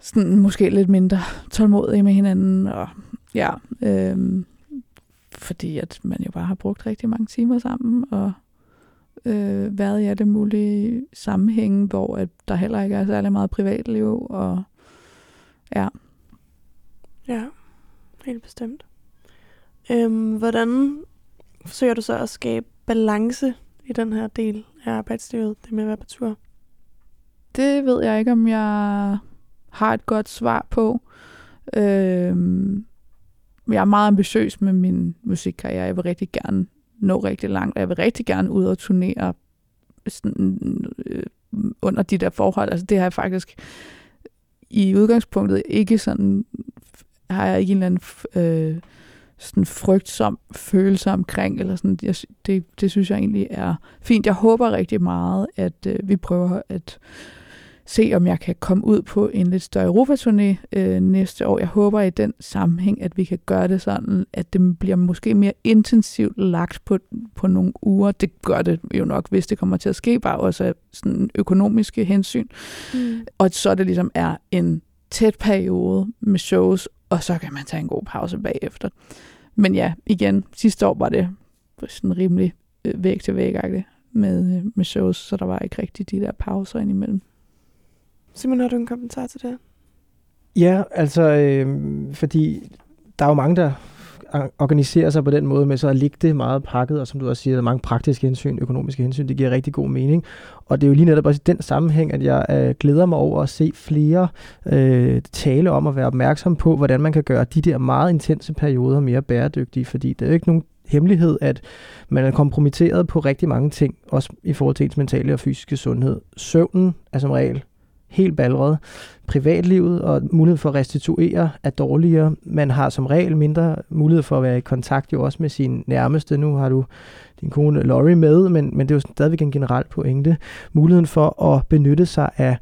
sådan måske lidt mindre tålmodige med hinanden. Og ja, øhm, fordi at man jo bare har brugt rigtig mange timer sammen og øh, været i alle mulige sammenhænge, hvor at der heller ikke er særlig meget privatliv og Ja.
Ja, helt bestemt. Øhm, hvordan forsøger du så at skabe balance i den her del af arbejdslivet, det med at være på tur?
Det ved jeg ikke, om jeg har et godt svar på. Øhm, jeg er meget ambitiøs med min musikkarriere. Jeg vil rigtig gerne nå rigtig langt, og jeg vil rigtig gerne ud og turnere sådan, øh, under de der forhold. Altså det har jeg faktisk i udgangspunktet ikke sådan, har jeg ikke en eller anden øh, sådan frygtsom følelse omkring, eller sådan, jeg, det, det synes jeg egentlig er fint. Jeg håber rigtig meget, at øh, vi prøver at se, om jeg kan komme ud på en lidt større Europaturné øh, næste år. Jeg håber i den sammenhæng, at vi kan gøre det sådan, at det bliver måske mere intensivt lagt på, på nogle uger. Det gør det jo nok, hvis det kommer til at ske, bare også af sådan økonomiske hensyn. Mm. Og så det ligesom er en tæt periode med shows, og så kan man tage en god pause bagefter. Men ja, igen, sidste år var det sådan rimelig øh, væg til væg med, øh, med shows, så der var ikke rigtig de der pauser indimellem.
Simon, har du en kommentar til det?
Ja, altså, øh, fordi der er jo mange, der organiserer sig på den måde med så at ligge det meget pakket, og som du også siger, der er mange praktiske hensyn, økonomiske hensyn, det giver rigtig god mening. Og det er jo lige netop også i den sammenhæng, at jeg øh, glæder mig over at se flere øh, tale om at være opmærksom på, hvordan man kan gøre de der meget intense perioder mere bæredygtige, fordi der er jo ikke nogen hemmelighed, at man er kompromitteret på rigtig mange ting, også i forhold til ens mentale og fysiske sundhed. Søvnen er som regel helt balret. Privatlivet og mulighed for at restituere er dårligere. Man har som regel mindre mulighed for at være i kontakt jo også med sin nærmeste. Nu har du din kone Laurie med, men, men det er jo stadigvæk en generel pointe. Muligheden for at benytte sig af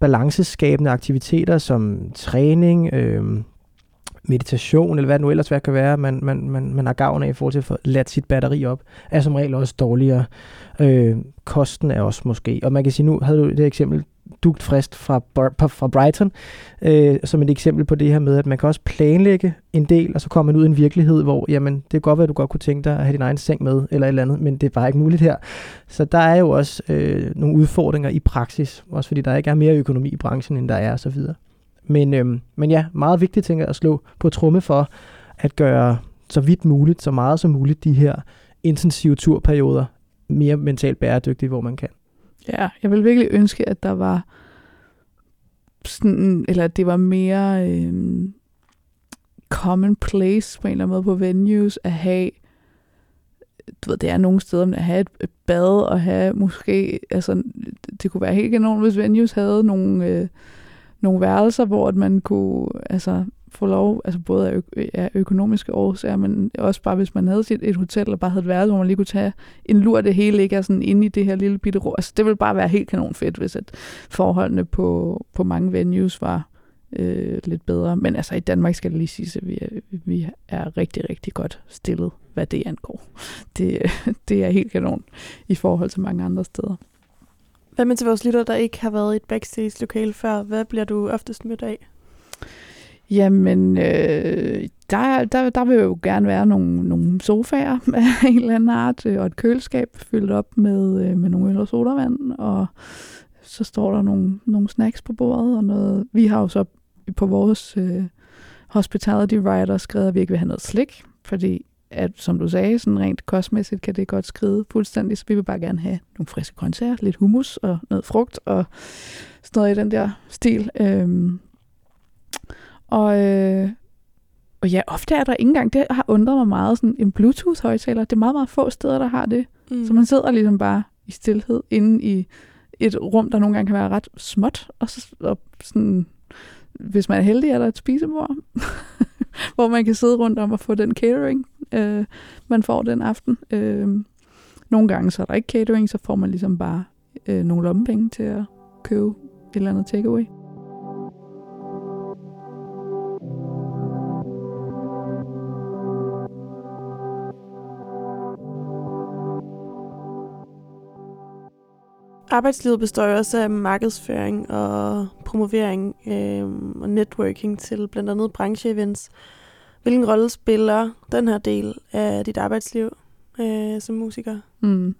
balanceskabende aktiviteter som træning, øh, meditation, eller hvad det nu ellers hvad kan være, man, man, man, man har gavn af i forhold til at få ladt sit batteri op, er som regel også dårligere. Øh, kosten er også måske. Og man kan sige, nu havde du det eksempel, dugt frist fra, fra Brighton, øh, som et eksempel på det her med, at man kan også planlægge en del, og så kommer man ud i en virkelighed, hvor jamen, det kan godt være, at du godt kunne tænke dig at have din egen seng med, eller et eller andet, men det er bare ikke muligt her. Så der er jo også øh, nogle udfordringer i praksis, også fordi der ikke er mere økonomi i branchen, end der er, osv. så videre. Men, øhm, men ja, meget vigtigt, tænker jeg, at slå på tromme for, at gøre så vidt muligt, så meget som muligt, de her intensive turperioder mere mentalt bæredygtige, hvor man kan.
Ja, jeg vil virkelig ønske, at der var sådan, eller at det var mere øh, commonplace på en eller anden måde på venues at have du ved, det er nogle steder, at have et, et bad og have måske, altså det kunne være helt enormt, hvis venues havde nogle, øh, nogle værelser, hvor at man kunne, altså få lov, altså både af, ø- af økonomiske årsager, men også bare hvis man havde sit et hotel og bare havde et værelse, hvor man lige kunne tage en lur, det hele ikke er sådan inde i det her lille bitte rum. Altså det ville bare være helt kanon fedt, hvis at forholdene på, på mange venues var øh, lidt bedre. Men altså i Danmark skal det lige sige, at vi er, vi er rigtig, rigtig godt stillet, hvad det angår. Det, det er helt kanon i forhold til mange andre steder.
Hvad med til vores lytter, der ikke har været i et backstage-lokale før? Hvad bliver du oftest mødt af?
Jamen, øh, der, der, der vil jo gerne være nogle, nogle sofaer af en eller anden art, øh, og et køleskab fyldt op med, øh, med nogle øl og sodavand, og så står der nogle, nogle snacks på bordet, og noget. Vi har jo så på vores øh, hospitality rider skrevet, at vi ikke vil have noget slik, fordi at, som du sagde, sådan rent kostmæssigt kan det godt skride fuldstændig, så vi vil bare gerne have nogle friske grøntsager, lidt hummus og noget frugt og sådan noget i den der stil. Øhm, og, øh, og ja, ofte er der ikke engang, det har undret mig meget, sådan en Bluetooth-højtaler. Det er meget, meget få steder, der har det. Mm. Så man sidder ligesom bare i stillhed inde i et rum, der nogle gange kan være ret småt, og, så, og sådan, hvis man er heldig, er der et spisebord, hvor man kan sidde rundt om og få den catering, øh, man får den aften. Øh, nogle gange så er der ikke catering, så får man ligesom bare øh, nogle lommepenge til at købe et eller andet takeaway.
Arbejdslivet består jo også af markedsføring og promovering øh, og networking til blandt andet brancheevents. Hvilken rolle spiller den her del af dit arbejdsliv øh, som musiker?
Mm.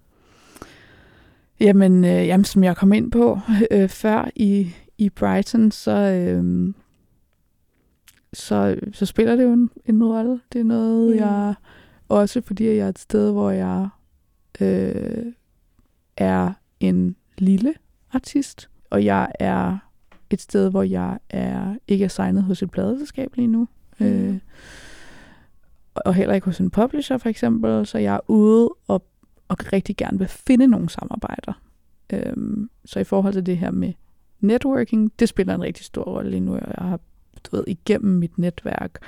Jamen, øh, jamen, som jeg kom ind på øh, før i, i Brighton, så, øh, så, så spiller det jo en, en rolle. Det er noget, mm. jeg også fordi jeg er et sted, hvor jeg øh, er en lille artist, og jeg er et sted, hvor jeg er ikke er signet hos et pladeselskab lige nu. Mm. Øh, og heller ikke hos en publisher for eksempel, så jeg er ude og, og rigtig gerne vil finde nogle samarbejder. Øhm, så i forhold til det her med networking, det spiller en rigtig stor rolle lige nu. Jeg har du ved, igennem mit netværk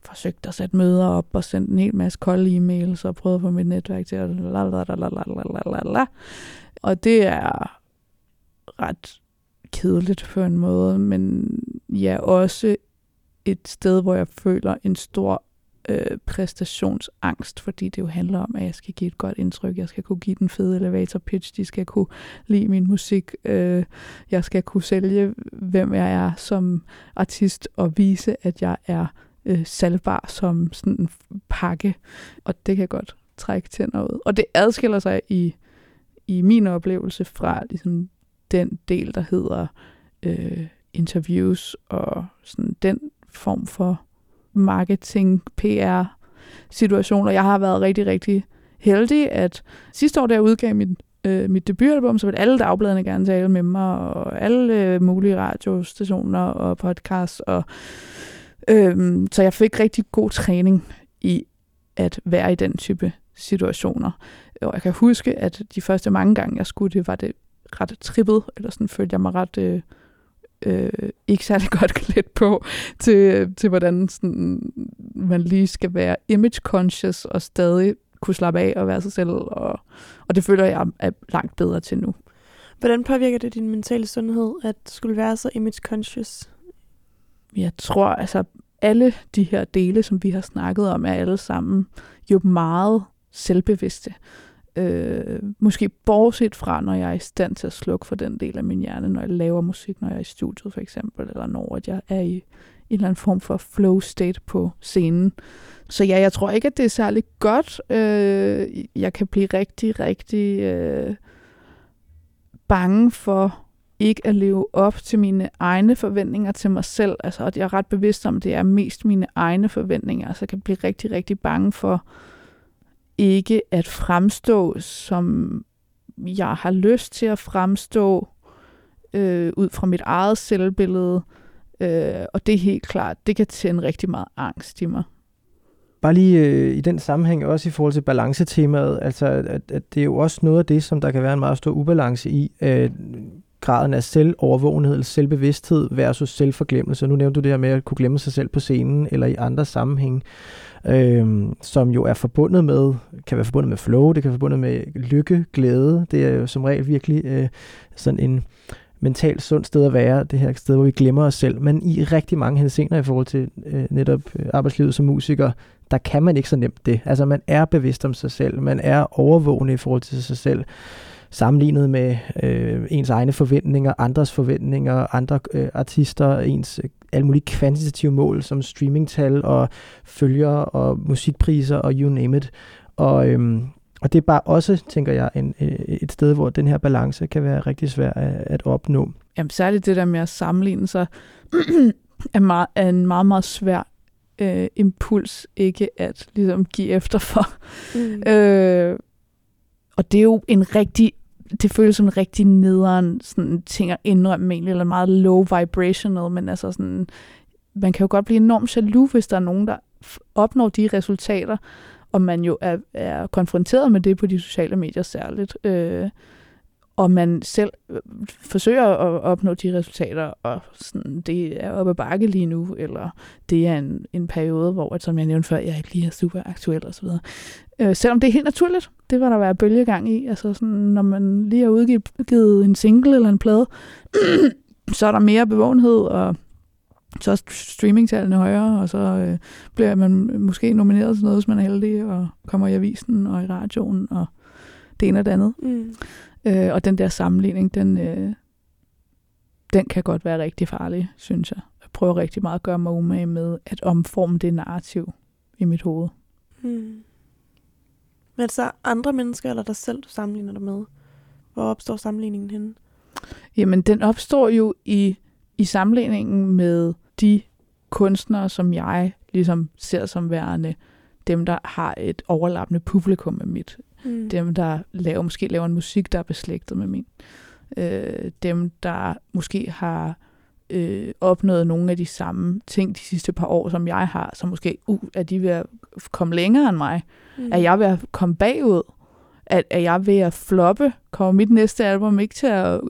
forsøgt at sætte møder op og sendt en hel masse kolde e-mails og prøvet at få mit netværk til at la la la la la la la Og det er ret kedeligt på en måde, men ja, også et sted, hvor jeg føler en stor øh, præstationsangst, fordi det jo handler om, at jeg skal give et godt indtryk, jeg skal kunne give den fede elevator pitch, de skal kunne lide min musik, øh, jeg skal kunne sælge, hvem jeg er som artist, og vise, at jeg er øh, salgbar som sådan en pakke, og det kan godt trække tænder ud. Og det adskiller sig i, i min oplevelse fra ligesom, den del, der hedder øh, interviews og sådan den form for marketing, PR situationer. Jeg har været rigtig, rigtig heldig, at sidste år, da jeg udgav mit, øh, mit debutalbum, så ville alle dagbladene gerne tale med mig, og alle øh, mulige radiostationer og podcasts. Og, øh, så jeg fik rigtig god træning i at være i den type situationer. Og jeg kan huske, at de første mange gange, jeg skulle det, var det ret trippet, eller sådan følte jeg mig ret øh, øh, ikke særlig godt klædt på til, til hvordan sådan, man lige skal være image conscious og stadig kunne slappe af og være sig selv. Og, og det føler jeg er langt bedre til nu.
Hvordan påvirker det din mentale sundhed, at skulle være så image conscious?
Jeg tror, altså alle de her dele, som vi har snakket om, er alle sammen jo meget selvbevidste. Øh, måske bortset fra, når jeg er i stand til at slukke for den del af min hjerne, når jeg laver musik, når jeg er i studiet for eksempel, eller når at jeg er i en eller anden form for flow state på scenen. Så ja, jeg tror ikke, at det er særlig godt. Øh, jeg kan blive rigtig, rigtig øh, bange for ikke at leve op til mine egne forventninger til mig selv. Altså, at jeg er ret bevidst om, at det er mest mine egne forventninger. Så altså, jeg kan blive rigtig, rigtig bange for ikke at fremstå, som jeg har lyst til at fremstå øh, ud fra mit eget selvbillede. Øh, og det er helt klart, det kan tænde rigtig meget angst i mig.
Bare lige øh, i den sammenhæng, også i forhold til balancetemaet, altså at, at det er jo også noget af det, som der kan være en meget stor ubalance i. Øh, graden af selvovervågenhed eller selvbevidsthed versus selvforglemmelse. Nu nævnte du det her med at kunne glemme sig selv på scenen eller i andre sammenhænge øh, Øhm, som jo er forbundet med, kan være forbundet med flow, det kan være forbundet med lykke, glæde. Det er jo som regel virkelig øh, sådan en mentalt sund sted at være, det her sted, hvor vi glemmer os selv. Men i rigtig mange henseender i forhold til øh, netop øh, arbejdslivet som musiker, der kan man ikke så nemt det. Altså man er bevidst om sig selv, man er overvågende i forhold til sig selv sammenlignet med øh, ens egne forventninger, andres forventninger, andre øh, artister, ens øh, alle mulige kvantitative mål som streamingtal og følgere og musikpriser og you name it. Og, øhm, og det er bare også, tænker jeg, en, øh, et sted, hvor den her balance kan være rigtig svær at, at opnå.
Jamen særligt det der med at sammenligne sig er, meget, er en meget, meget svær øh, impuls ikke at ligesom give efter for. Mm. Øh, og det er jo en rigtig det føles som en rigtig nederen sådan, ting at indrømme egentlig, eller meget low vibrational, men altså sådan, man kan jo godt blive enormt jaloux, hvis der er nogen, der opnår de resultater, og man jo er, er konfronteret med det på de sociale medier særligt. Øh, og man selv øh, forsøger at opnå de resultater, og sådan, det er oppe ad bakke lige nu, eller det er en, en periode, hvor, at, som jeg nævnte før, jeg ikke lige er super aktuel osv. Øh, selvom det er helt naturligt, det var der være bølgegang i. Altså sådan, når man lige har udgivet en single eller en plade, så er der mere bevågenhed, og så er streamingtallene højere, og så øh, bliver man måske nomineret til noget, hvis man er heldig, og kommer i avisen og i radioen, og det ene og det andet. Mm. Øh, og den der sammenligning, den, øh, den kan godt være rigtig farlig, synes jeg. Jeg prøver rigtig meget at gøre mig umage med at omforme det narrativ i mit hoved. Mm.
Men så andre mennesker, eller dig selv, du sammenligner dig med? Hvor opstår sammenligningen henne?
Jamen, den opstår jo i, i sammenligningen med de kunstnere, som jeg ligesom ser som værende dem, der har et overlappende publikum med mit. Mm. Dem, der laver, måske laver en musik, der er beslægtet med min. Øh, dem, der måske har øh, opnået nogle af de samme ting de sidste par år, som jeg har, så måske uh, er de ved at komme længere end mig. Mm. Er jeg ved at komme bagud? At, er jeg ved at floppe? Kommer mit næste album ikke til at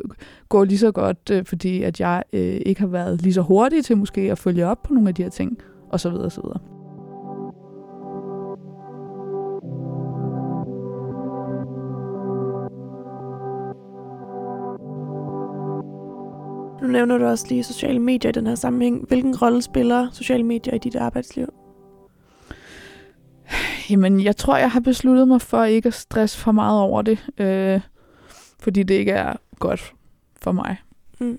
gå lige så godt, øh, fordi at jeg øh, ikke har været lige så hurtig til måske at følge op på nogle af de her ting? Og så videre, og så videre.
Nu nævner du også lige sociale medier i den her sammenhæng. Hvilken rolle spiller sociale medier i dit arbejdsliv?
Jamen, jeg tror, jeg har besluttet mig for ikke at stresse for meget over det, øh, fordi det ikke er godt for mig. Mm.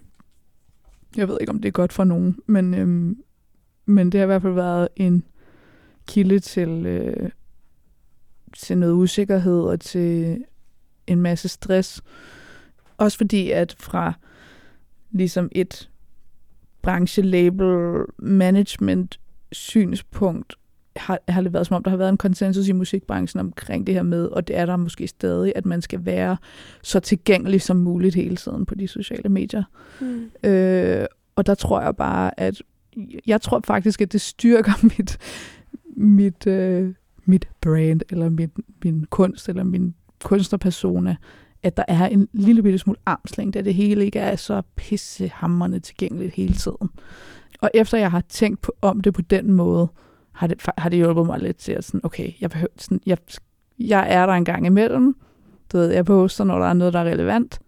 Jeg ved ikke, om det er godt for nogen, men, øh, men det har i hvert fald været en kilde til, øh, til noget usikkerhed og til en masse stress. Også fordi, at fra ligesom et branche-label management synspunkt har, har det været som om, der har været en konsensus i musikbranchen omkring det her med, og det er der måske stadig, at man skal være så tilgængelig som muligt hele tiden på de sociale medier. Mm. Øh, og der tror jeg bare, at jeg tror faktisk, at det styrker mit, mit, øh, mit brand, eller mit, min kunst, eller min kunstnerpersona, at der er en lille bitte smule armslængde, at det hele ikke er så pissehammerende tilgængeligt hele tiden. Og efter jeg har tænkt på, om det på den måde, har det, har det hjulpet mig lidt til at sådan, okay, jeg, behøver, sådan, jeg, jeg er der en gang imellem, du ved, jeg poster, når der er noget, der er relevant,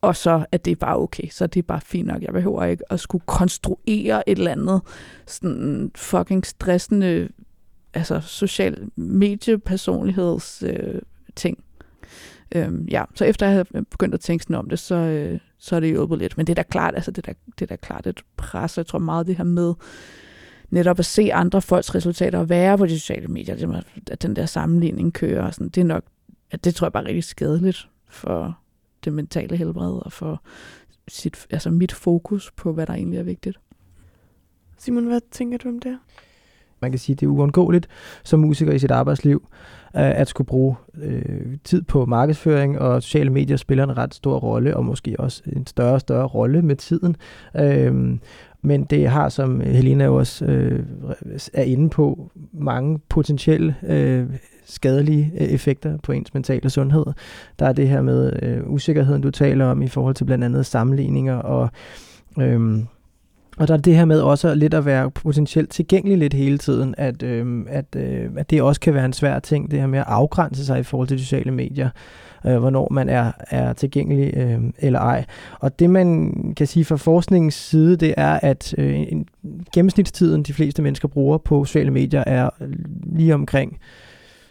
og så at det er bare okay, så det er bare fint nok. Jeg behøver ikke at skulle konstruere et eller andet sådan fucking stressende altså social mediepersonligheds øh, ting. Øhm, ja, så efter jeg havde øh, begyndt at tænke sådan om det, så, øh, så er det hjulpet lidt. Men det er da klart, altså det er da, det er da klart et pres, jeg tror meget det her med netop at se andre folks resultater og være på de sociale medier, ligesom det, at den der sammenligning kører, og sådan, det er nok, at det tror jeg bare er rigtig skadeligt for det mentale helbred og for sit, altså mit fokus på, hvad der egentlig er vigtigt.
Simon, hvad tænker du om det?
Man kan sige, det er uundgåeligt som musiker i sit arbejdsliv, øh, at skulle bruge øh, tid på markedsføring, og sociale medier spiller en ret stor rolle, og måske også en større og større rolle med tiden. Øh, men det har, som Helena jo også øh, er inde på, mange potentielle øh, skadelige øh, effekter på ens mentale sundhed. Der er det her med øh, usikkerheden, du taler om i forhold til blandt andet sammenligninger og... Øh, og der er det her med også lidt at være potentielt tilgængelig lidt hele tiden, at, øh, at, øh, at det også kan være en svær ting, det her med at afgrænse sig i forhold til sociale medier, øh, hvornår man er, er tilgængelig øh, eller ej. Og det man kan sige fra forskningens side, det er, at øh, en, gennemsnitstiden, de fleste mennesker bruger på sociale medier, er lige omkring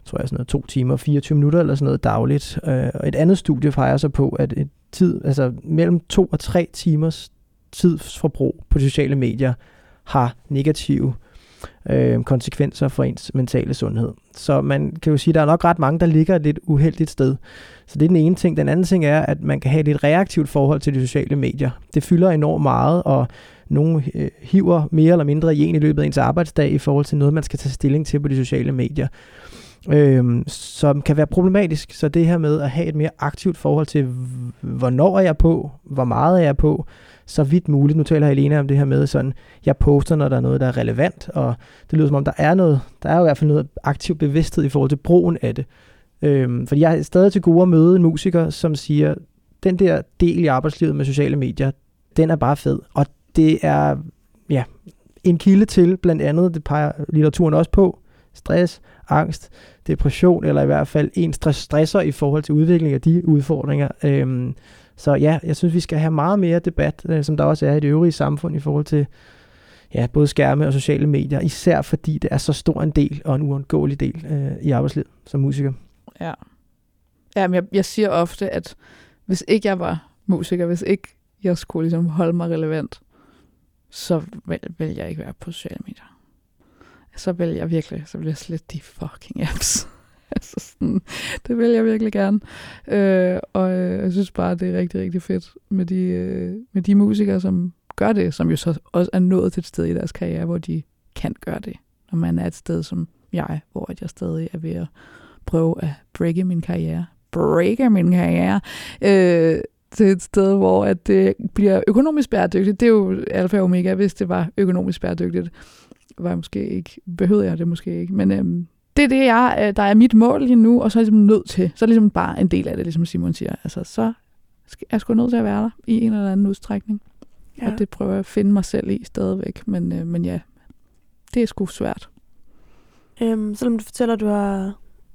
tror jeg, sådan noget, to timer, 24 minutter eller sådan noget dagligt. Øh, og et andet studie fejrer sig på, at et tid, altså mellem to og tre timers tidsforbrug på sociale medier har negative øh, konsekvenser for ens mentale sundhed. Så man kan jo sige, at der er nok ret mange, der ligger et lidt uheldigt sted. Så det er den ene ting. Den anden ting er, at man kan have et lidt reaktivt forhold til de sociale medier. Det fylder enormt meget, og nogle øh, hiver mere eller mindre i en i løbet af ens arbejdsdag i forhold til noget, man skal tage stilling til på de sociale medier øhm, som kan være problematisk. Så det her med at have et mere aktivt forhold til, hvornår er jeg på, hvor meget er jeg på, så vidt muligt. Nu taler Helena om det her med, sådan, jeg poster, når der er noget, der er relevant, og det lyder som om, der er noget, der er i hvert fald noget aktiv bevidsthed i forhold til brugen af det. Øhm, fordi jeg er stadig til gode at møde en musiker, som siger, den der del i arbejdslivet med sociale medier, den er bare fed. Og det er ja, en kilde til, blandt andet, det peger litteraturen også på, stress, angst, depression, eller i hvert fald en stress stresser i forhold til udvikling af de udfordringer. Øhm, så ja, jeg synes, vi skal have meget mere debat, øh, som der også er i det øvrige samfund i forhold til ja, både skærme og sociale medier, især fordi det er så stor en del og en uundgåelig del øh, i arbejdslivet som musiker.
Ja. Ja, men jeg, jeg siger ofte, at hvis ikke jeg var musiker, hvis ikke jeg skulle ligesom holde mig relevant, så vil, vil jeg ikke være på sociale medier. Så vil jeg virkelig, så vil jeg slet de fucking apps. altså sådan, det vil jeg virkelig gerne. Øh, og øh, jeg synes bare, det er rigtig, rigtig fedt med de, øh, med de musikere, som gør det, som jo så også er nået til et sted i deres karriere, hvor de kan gøre det. Når man er et sted som jeg, hvor jeg stadig er ved at prøve at breake min karriere. Breake min karriere. Øh, til et sted, hvor at det bliver økonomisk bæredygtigt. Det er jo alfa og omega, hvis det var økonomisk bæredygtigt. Var jeg måske ikke, behøvede jeg det måske ikke. Men øhm, det er det, jeg, øh, der er mit mål lige nu, og så er jeg ligesom nødt til. Så er det ligesom bare en del af det, ligesom Simon siger. Altså, så er jeg sgu nødt til at være der i en eller anden udstrækning. Ja. Og det prøver jeg at finde mig selv i stadigvæk. Men, øh, men ja, det er sgu svært.
Øhm, selvom du fortæller, at du har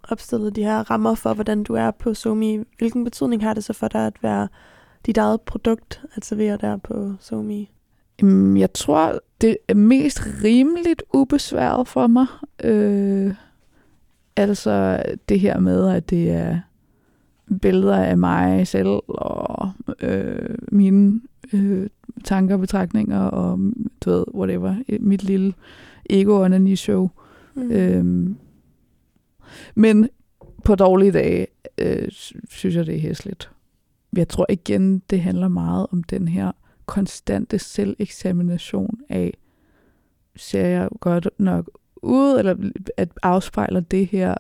opstillet de her rammer for, hvordan du er på Somi, hvilken betydning har det så for dig at være dit eget produkt at servere der på Somi?
Jeg tror, det er mest rimeligt ubesværet for mig. Øh, altså det her med, at det er billeder af mig selv og øh, mine øh, tanker og betragtninger og du ved, whatever, mit lille ego show. Mm. Øhm, men på dårlige dage øh, synes jeg, det er hæsligt. Jeg tror igen, det handler meget om den her konstante selveksamination af, ser jeg godt nok ud, eller at afspejler det her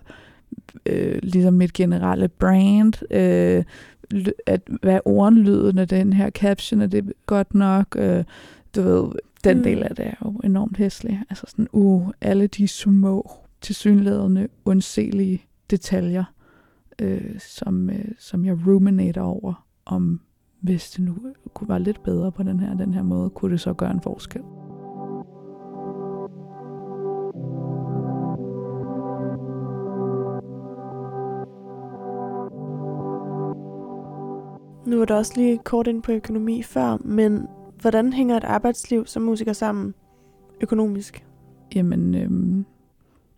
øh, ligesom mit generelle brand, øh, at hvad ordenlyden af den her caption, er det godt nok, øh, du ved, den mm. del af det er jo enormt hæslig. Altså sådan, uh, alle de små, tilsyneladende, undselige detaljer, øh, som, øh, som jeg ruminater over, om hvis det nu kunne være lidt bedre på den her, den her måde, kunne det så gøre en forskel.
Nu var der også lige kort ind på økonomi før, men hvordan hænger et arbejdsliv som musiker sammen økonomisk?
Jamen, øhm,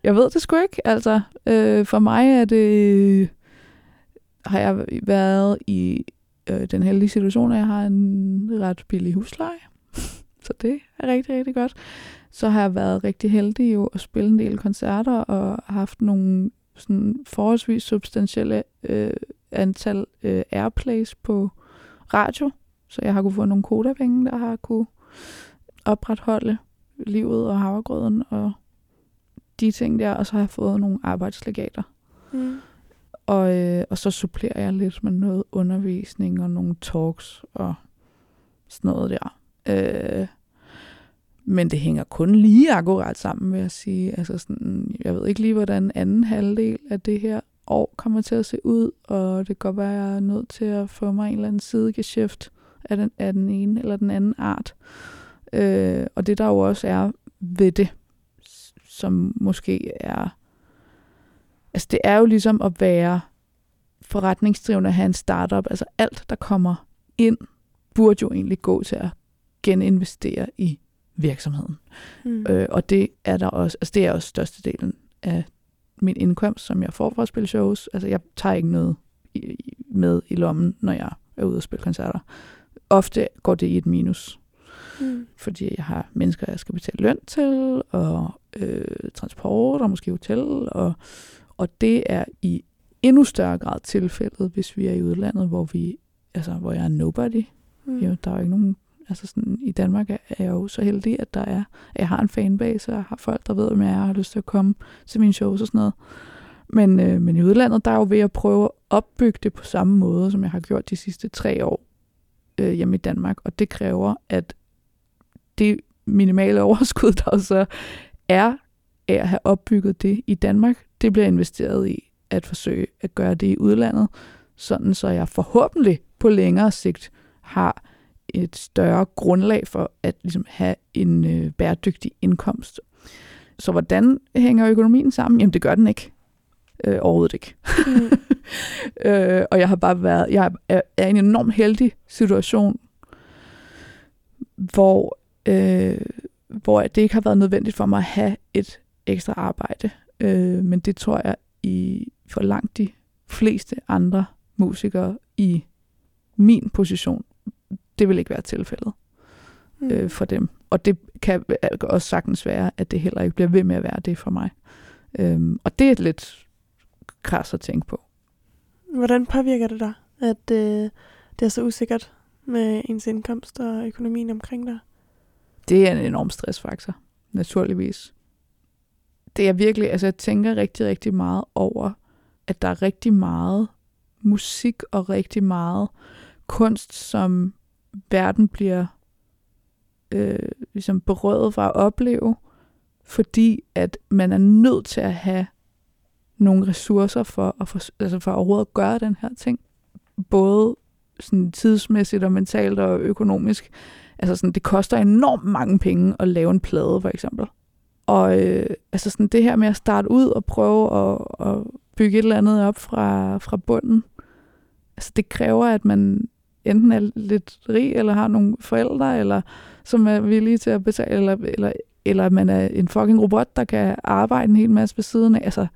jeg ved det sgu ikke. Altså, øh, for mig er det, har jeg været i øh, den heldige situation, at jeg har en ret billig husleje. Så det er rigtig, rigtig godt. Så har jeg været rigtig heldig jo at spille en del koncerter og haft nogle sådan forholdsvis substantielle øh, antal øh, airplays på radio, så jeg har kunne få nogle kodapenge, der har kunne opretholde livet og havregrøden og de ting der, og så har jeg fået nogle arbejdslegater. Mm. Og, øh, og så supplerer jeg lidt med noget undervisning og nogle talks og sådan noget der. Øh, men det hænger kun lige akkurat sammen, vil jeg sige. Altså sådan, jeg ved ikke lige, hvordan anden halvdel af det her år kommer til at se ud, og det kan godt være, at jeg er nødt til at få mig en eller anden sidegeschæft af den, af den ene eller den anden art. Øh, og det der jo også er ved det, som måske er... Altså det er jo ligesom at være forretningsdrivende at have en startup. Altså alt, der kommer ind, burde jo egentlig gå til at geninvestere i virksomheden. Mm. Øh, og det er der også, altså det er også størstedelen af min indkomst, som jeg får fra at spille shows. Altså jeg tager ikke noget med i lommen, når jeg er ude og spille koncerter. Ofte går det i et minus. Mm. Fordi jeg har mennesker, jeg skal betale løn til, og øh, transport, og måske hotel, og, og det er i endnu større grad tilfældet, hvis vi er i udlandet, hvor vi altså, hvor jeg er nobody. Mm. Jo, der er jo ikke nogen Altså sådan, i Danmark er jeg jo så heldig, at der er, at jeg har en fanbase, og jeg har folk, der ved, hvem jeg er, og har lyst til at komme til mine shows og sådan noget. Men, øh, men i udlandet, der er jo ved at prøve at opbygge det på samme måde, som jeg har gjort de sidste tre år øh, hjemme i Danmark. Og det kræver, at det minimale overskud, der så er af at have opbygget det i Danmark, det bliver investeret i at forsøge at gøre det i udlandet, sådan så jeg forhåbentlig på længere sigt har et større grundlag for at ligesom, have en øh, bæredygtig indkomst. Så hvordan hænger økonomien sammen? Jamen det gør den ikke. Øh, overhovedet ikke. Mm. øh, og jeg har bare været, jeg er, er i en enormt heldig situation, hvor, øh, hvor det ikke har været nødvendigt for mig at have et ekstra arbejde. Øh, men det tror jeg i for langt de fleste andre musikere i min position, det vil ikke være tilfældet mm. øh, for dem. Og det kan også sagtens være, at det heller ikke bliver ved med at være det for mig. Øhm, og det er lidt kras at tænke på.
Hvordan påvirker det dig, at øh, det er så usikkert med ens indkomst og økonomien omkring dig?
Det er en enorm stressfaktor, naturligvis. Det er virkelig, altså jeg tænker rigtig, rigtig meget over, at der er rigtig meget musik og rigtig meget kunst, som verden bliver øh, ligesom berøvet fra at opleve, fordi at man er nødt til at have nogle ressourcer for at, for, altså for at overhovedet gøre den her ting. Både sådan tidsmæssigt og mentalt og økonomisk. Altså sådan, det koster enormt mange penge at lave en plade, for eksempel. Og øh, altså sådan det her med at starte ud og prøve at, at bygge et eller andet op fra, fra bunden, altså det kræver, at man enten er lidt rig, eller har nogle forældre, eller som er villige til at betale, eller, eller, eller man er en fucking robot, der kan arbejde en hel masse ved siden af. Altså,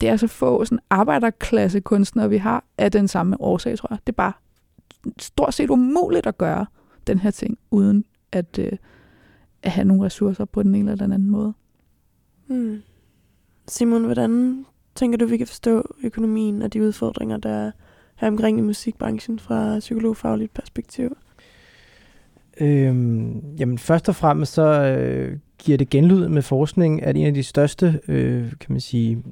det er så få sådan arbejderklasse kunstnere, vi har, af den samme årsag, tror jeg. Det er bare stort set umuligt at gøre den her ting, uden at, øh, at have nogle ressourcer på den ene eller den anden måde.
Hmm. Simon, hvordan tænker du, vi kan forstå økonomien og de udfordringer, der er her omkring i musikbranchen fra psykologfagligt perspektiv?
Øhm, jamen først og fremmest så øh, giver det genlyd med forskning, at en af de største, øh, kan man sige,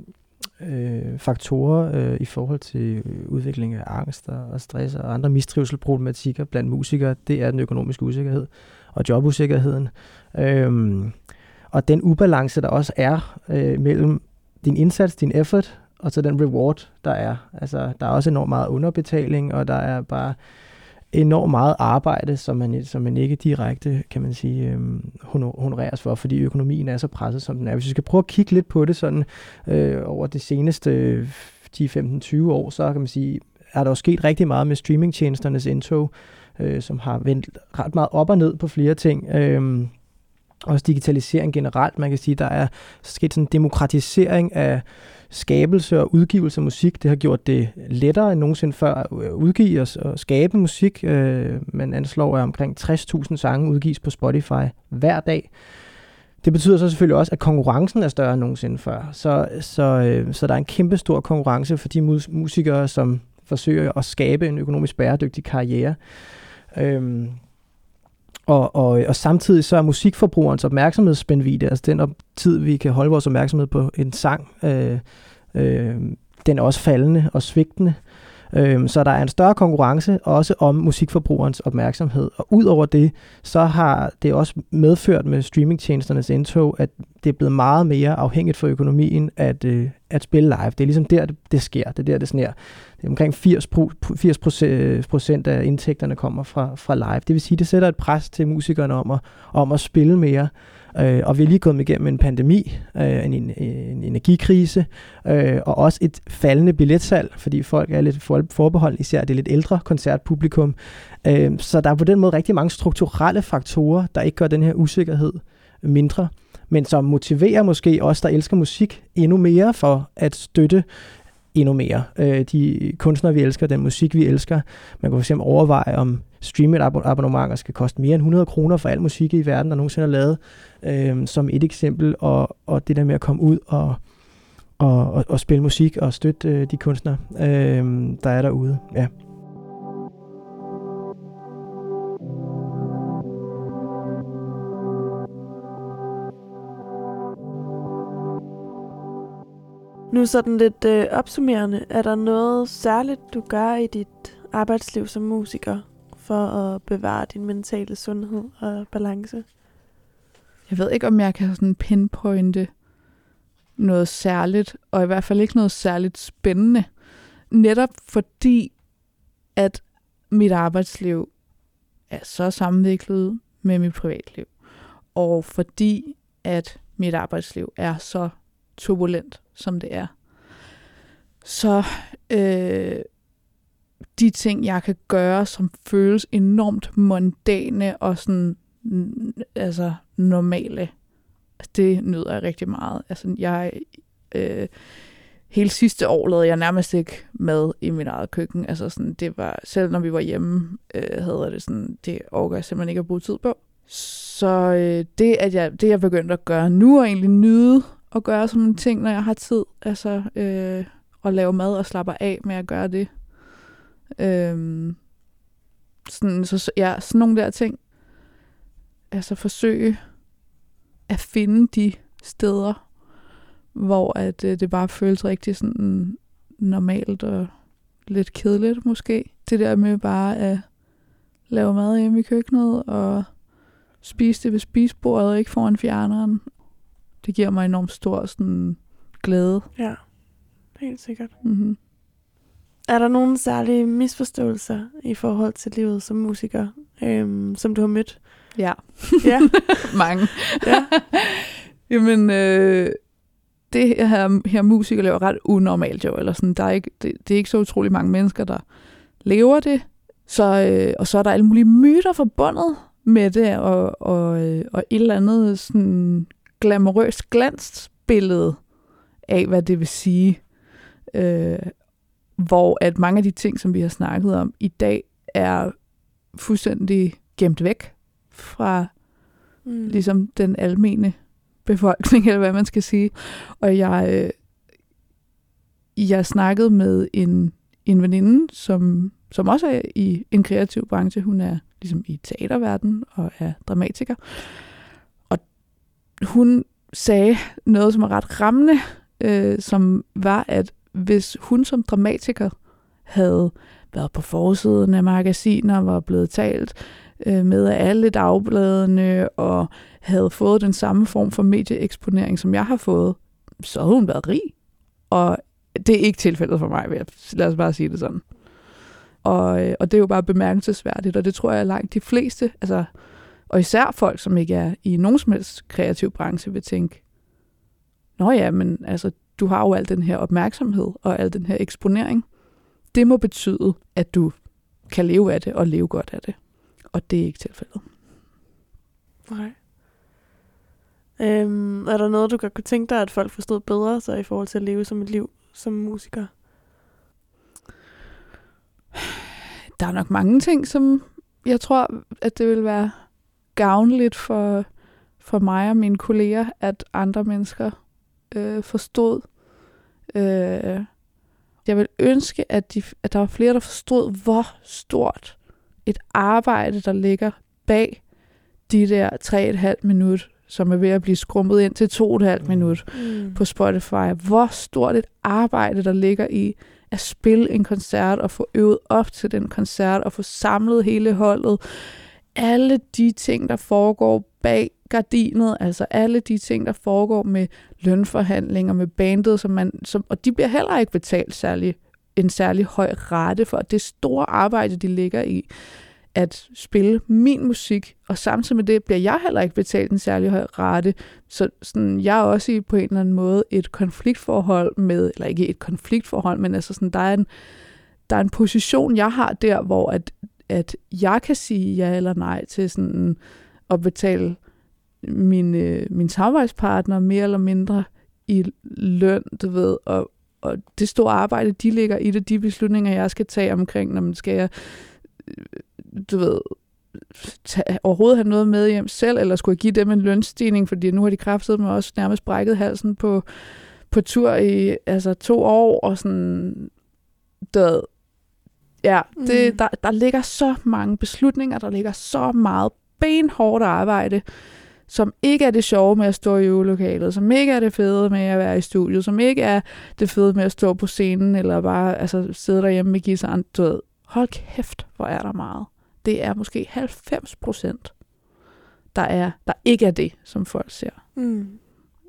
øh, faktorer øh, i forhold til øh, udvikling af angst og stress og andre mistrivselproblematikker blandt musikere, det er den økonomiske usikkerhed og jobusikkerheden. Øhm, og den ubalance, der også er øh, mellem din indsats, din effort, og så den reward, der er. Altså, der er også enormt meget underbetaling, og der er bare enormt meget arbejde, som man, som man ikke direkte, kan man sige, øhm, honoreres for, fordi økonomien er så presset, som den er. Hvis vi skal prøve at kigge lidt på det sådan øh, over de seneste 10, 15, 20 år, så kan man sige, er der jo sket rigtig meget med streamingtjenesternes indtog, øh, som har vendt ret meget op og ned på flere ting. Øh, også digitalisering generelt. Man kan sige, der er sket sådan en demokratisering af skabelse og udgivelse af musik. Det har gjort det lettere end nogensinde før at øh, udgive og, og skabe musik. Øh, man anslår, at omkring 60.000 sange udgives på Spotify hver dag. Det betyder så selvfølgelig også, at konkurrencen er større end nogensinde før. Så, så, øh, så der er en kæmpe stor konkurrence for de musikere, som forsøger at skabe en økonomisk bæredygtig karriere. Øhm, og, og, og samtidig så er musikforbrugerens opmærksomhedsspændvidde, altså den tid, vi kan holde vores opmærksomhed på en sang, øh, øh, den er også faldende og svigtende. Øh, så der er en større konkurrence også om musikforbrugerens opmærksomhed. Og udover det, så har det også medført med streamingtjenesternes indtog, at det er blevet meget mere afhængigt for økonomien at, øh, at spille live. Det er ligesom der, det, det sker. Det er der, det sner. Det er omkring 80, 80 øh, procent af indtægterne kommer fra, fra live. Det vil sige, det sætter et pres til musikerne om at, om at spille mere. Øh, og vi er lige gået igennem en pandemi, øh, en, en, en energikrise, øh, og også et faldende billetsalg, fordi folk er lidt forbeholdende, især det lidt ældre koncertpublikum. Øh, så der er på den måde rigtig mange strukturelle faktorer, der ikke gør den her usikkerhed mindre men som motiverer måske os, der elsker musik, endnu mere for at støtte endnu mere. Øh, de kunstnere, vi elsker, den musik, vi elsker. Man kan fx overveje, om streaming abonnementer skal koste mere end 100 kroner for al musik i verden, der nogensinde er lavet, øh, som et eksempel. Og, og det der med at komme ud og, og, og, og spille musik og støtte øh, de kunstnere, øh, der er derude. Ja.
Nu sådan lidt øh, opsummerende, er der noget særligt, du gør i dit arbejdsliv som musiker for at bevare din mentale sundhed og balance?
Jeg ved ikke, om jeg kan sådan pinpointe noget særligt, og i hvert fald ikke noget særligt spændende. Netop fordi, at mit arbejdsliv er så sammenviklet med mit privatliv. Og fordi at mit arbejdsliv er så turbulent, som det er, så øh, de ting, jeg kan gøre, som føles enormt mondane og sådan, altså normale, altså, det nyder jeg rigtig meget. Altså, jeg, øh, hele sidste år lavede jeg nærmest ikke mad i min eget køkken. Altså sådan, det var, selv når vi var hjemme, øh, havde det sådan, det overgår jeg simpelthen ikke at bruge tid på. Så øh, det, at jeg, det, jeg begyndte at gøre nu, er egentlig nyde at gøre som en ting, når jeg har tid. Altså, øh, at lave mad og slappe af med at gøre det. Øh, sådan, så, ja, sådan nogle der ting. Altså forsøge at finde de steder, hvor at øh, det bare føles rigtig sådan normalt og lidt kedeligt måske. Det der med bare at lave mad hjemme i køkkenet og spise det ved spisebordet og ikke foran fjerneren. Det giver mig enormt stor sådan, glæde.
Ja, helt sikkert.
Mm-hmm.
Er der nogle særlige misforståelser i forhold til livet som musiker, øhm, som du har mødt?
Ja.
Ja.
Mange.
Ja.
Jamen, øh, det her, her musiker laver ret unormalt jo, eller sådan, der er ikke, det, det er ikke så utrolig mange mennesker, der lever det. Så, øh, og så er der alle mulige myter forbundet med det, og, og, øh, og et eller andet sådan glamourøst glansbillede af, hvad det vil sige. Øh, hvor at mange af de ting, som vi har snakket om i dag, er fuldstændig gemt væk fra
Mm.
ligesom den almene befolkning, eller hvad man skal sige. Og jeg, øh, jeg snakkede med en, en veninde, som, som også er i en kreativ branche. Hun er ligesom i teaterverdenen og er dramatiker. Og hun sagde noget, som er ret rammende, øh, som var, at hvis hun som dramatiker havde været på forsiden af magasiner, var blevet talt øh, med af alle dagbladene og havde fået den samme form for medieeksponering, som jeg har fået, så havde hun været rig. Og det er ikke tilfældet for mig, jeg, lad os bare sige det sådan. Og, øh, og det er jo bare bemærkelsesværdigt, og det tror jeg langt de fleste, altså, og især folk, som ikke er i nogen som helst kreativ branche, vil tænke, Nå ja, men altså, du har jo al den her opmærksomhed og al den her eksponering. Det må betyde, at du kan leve af det og leve godt af det. Og det er ikke tilfældet.
Nej. Øhm, er der noget, du godt kunne tænke dig, at folk forstod bedre så i forhold til at leve som et liv som musiker?
Der er nok mange ting, som jeg tror, at det vil være gavnligt for, for mig og mine kolleger, at andre mennesker øh, forstod. Øh, jeg vil ønske, at, de, at der var flere, der forstod, hvor stort et arbejde, der ligger bag de der 3,5 minut, som er ved at blive skrumpet ind til 2,5 minut
Mm.
på Spotify. Hvor stort et arbejde, der ligger i at spille en koncert og få øvet op til den koncert og få samlet hele holdet. Alle de ting, der foregår bag gardinet, altså alle de ting, der foregår med lønforhandlinger med bandet, som man, som, og de bliver heller ikke betalt særlig, en særlig høj rate for. Det store arbejde, de ligger i at spille min musik, og samtidig med det bliver jeg heller ikke betalt en særlig høj rate. Så sådan, jeg er også i på en eller anden måde et konfliktforhold med, eller ikke et konfliktforhold, men altså sådan, der er en, der er en position, jeg har der, hvor at, at jeg kan sige ja eller nej til sådan at betale min, øh, min samarbejdspartner mere eller mindre i løn, du ved, og, og det store arbejde, de ligger i det, de beslutninger, jeg skal tage omkring, når man skal jeg, øh, du ved, tage, overhovedet have noget med hjem selv, eller skulle jeg give dem en lønstigning, fordi nu har de kræftet med også nærmest brækket halsen på, på tur i altså, to år, og sådan, du ved, ja, det,
Mm.
der, der ligger så mange beslutninger, der ligger så meget benhårdt arbejde, som ikke er det sjove med at stå i øvelokalet, som ikke er det fede med at være i studiet, som ikke er det fede med at stå på scenen, eller bare altså, sidde derhjemme med guitaren. Du ved, hold kæft, hvor er der meget. Det er måske 90 procent, der, er, der ikke er det, som folk ser.
Mm.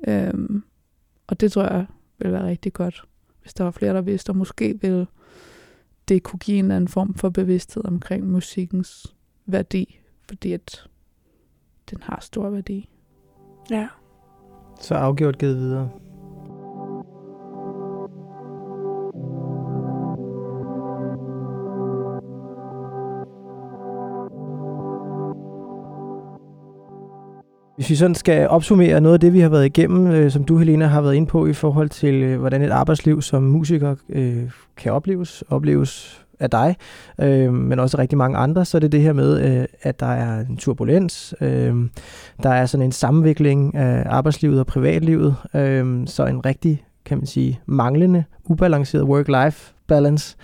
Øhm, og det tror jeg vil være rigtig godt, hvis der var flere, der vidste, og måske ville det kunne give en eller anden form for bevidsthed omkring musikkens værdi, fordi at den har stor værdi.
Ja.
Så afgjort givet videre. Hvis vi sådan skal opsummere noget af det, vi har været igennem, øh, som du, Helena, har været inde på i forhold til, øh, hvordan et arbejdsliv som musiker øh, kan opleves, opleves af dig, øh, men også rigtig mange andre, så er det det her med, øh, at der er en turbulens, øh, der er sådan en sammenvikling af arbejdslivet og privatlivet, øh, så en rigtig, kan man sige, manglende, ubalanceret work-life balance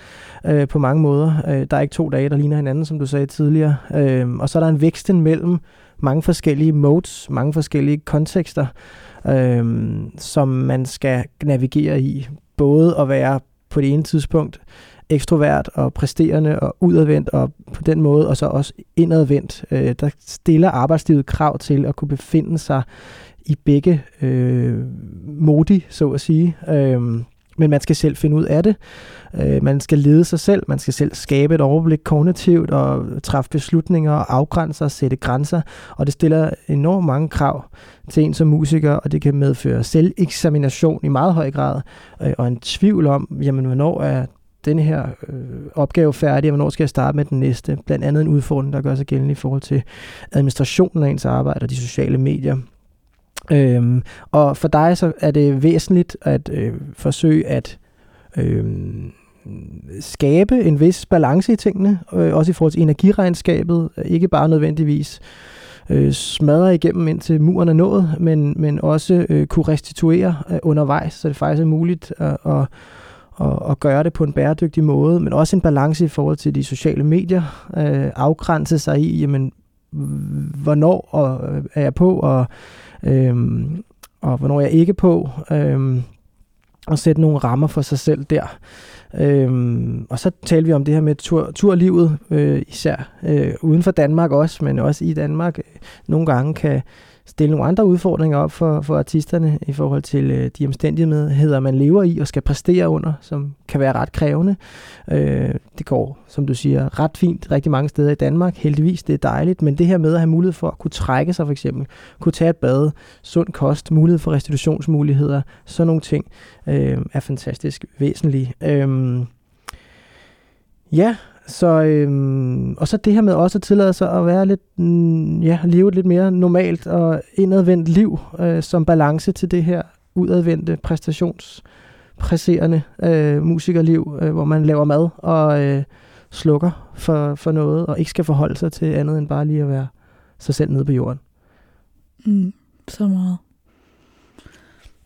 øh, på mange måder. Øh, der er ikke to dage, der ligner hinanden, som du sagde tidligere, øh, og så er der en væksten mellem mange forskellige modes, mange forskellige kontekster, øh, som man skal navigere i. Både at være på det ene tidspunkt ekstrovert og præsterende og udadvendt og på den måde, og så også indadvendt. Øh, der stiller arbejdslivet krav til at kunne befinde sig i begge øh, modi, så at sige. Øh, men man skal selv finde ud af det. Øh, man skal lede sig selv, man skal selv skabe et overblik kognitivt og træffe beslutninger og afgrænse og sætte grænser. Og det stiller enormt mange krav til en som musiker, og det kan medføre selveksamination i meget høj grad, øh, og en tvivl om, jamen hvornår er den her øh, opgave færdig, og hvornår skal jeg starte med den næste? Blandt andet en udfordring, der gør sig gældende i forhold til administrationen af ens arbejde og de sociale medier. Øhm, og for dig så er det væsentligt at øh, forsøge at øh, skabe en vis balance i tingene, øh, også i forhold til energiregnskabet, ikke bare nødvendigvis øh, smadre igennem indtil muren er nået, men, men også øh, kunne restituere øh, undervejs, så det faktisk er muligt at, at, og, at gøre det på en bæredygtig måde, men også en balance i forhold til de sociale medier, øh, afgrænse sig i, jamen, hvornår og, øh, er jeg på, og øh, og hvornår jeg ikke på, øh, og sætte nogle rammer for sig selv der. Øhm, og så talte vi om det her med tur, turlivet, øh, især øh, uden for Danmark også, men også i Danmark. Øh, nogle gange kan stille nogle andre udfordringer op for, for artisterne i forhold til øh, de omstændigheder, man lever i og skal præstere under, som kan være ret krævende. Øh, det går, som du siger, ret fint rigtig mange steder i Danmark. Heldigvis, det er dejligt, men det her med at have mulighed for at kunne trække sig for eksempel, kunne tage et bad, sund kost, mulighed for restitutionsmuligheder, sådan nogle ting øh, er fantastisk væsentlige. Øh, Ja, så, øhm, og så det her med også at tillade sig at være lidt, mm, ja, leve et lidt mere normalt og indadvendt liv øh, som balance til det her udadvendte præstationspresserende øh, musikerliv, øh, hvor man laver mad og øh, slukker for, for noget, og ikke skal forholde sig til andet end bare lige at være sig selv nede på jorden.
Mm, så meget.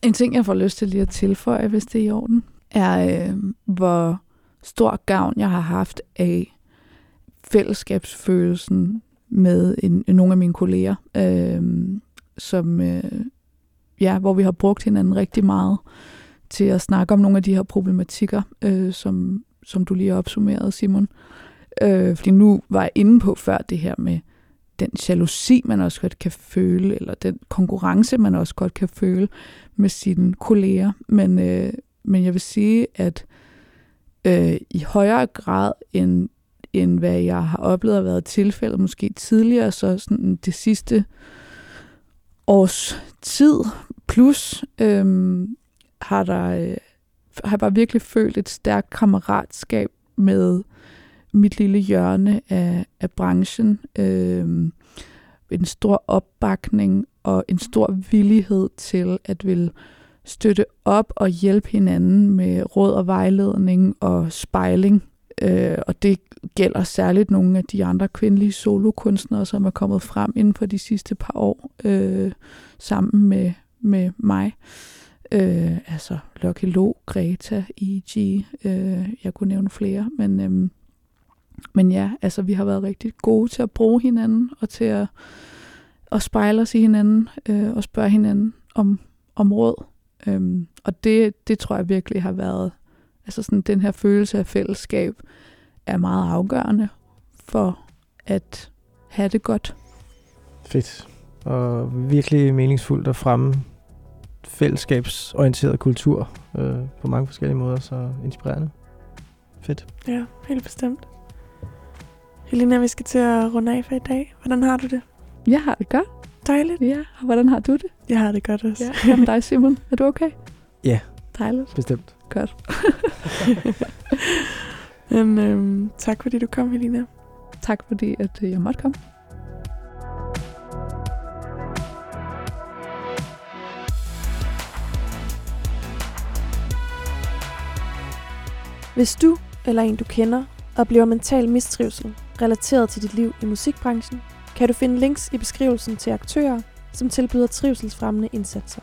En ting, jeg får lyst til lige at tilføje, hvis det er i orden, er, øh, hvor stor gavn, jeg har haft af fællesskabsfølelsen med en, nogle af mine kolleger, øh, som, øh, ja, hvor vi har brugt hinanden rigtig meget til at snakke om nogle af de her problematikker, øh, som, som du lige opsummerede, Simon. Øh, fordi nu var jeg inde på før det her med den jalousi, man også godt kan føle, eller den konkurrence, man også godt kan føle med sine kolleger. Men, øh, men jeg vil sige, at øh, i højere grad end, end hvad jeg har oplevet at været tilfældet måske tidligere, så sådan det sidste års tid plus øh, har der øh, har jeg bare virkelig følt et stærkt kammeratskab med mit lille hjørne af, af branchen. Øh, en stor opbakning og en stor villighed til at vil støtte op og hjælpe hinanden med råd og vejledning og spejling. Øh, og det gælder særligt nogle af de andre kvindelige solokunstnere, som er kommet frem inden for de sidste par år øh, sammen med, med mig. Øh, altså Lucky Lo, Greta, E.G., øh, jeg kunne nævne flere, men, øh, men ja, altså vi har været rigtig gode til at bruge hinanden og til at, at spejle os i hinanden øh, og spørge hinanden om, om råd. Øhm, og det, det tror jeg virkelig har været, altså sådan den her følelse af fællesskab er meget afgørende for at have det godt.
Fedt. Og virkelig meningsfuldt at fremme fællesskabsorienteret kultur øh, på mange forskellige måder, så inspirerende. fedt.
Ja, helt bestemt. Helena, vi skal til at runde af for i dag. Hvordan har du det?
Jeg har det godt.
Dejligt.
Ja, og hvordan har du det?
Jeg har det godt også.
Ja. Hvad med dig, Simon? Er du okay?
Ja.
Dejligt.
Bestemt.
Godt.
Men øhm, tak fordi du kom, Helena.
Tak fordi, at øh, jeg måtte komme.
Hvis du eller en du kender oplever mental mistrivsel relateret til dit liv i musikbranchen, kan du finde links i beskrivelsen til aktører, som tilbyder trivselsfremmende indsatser.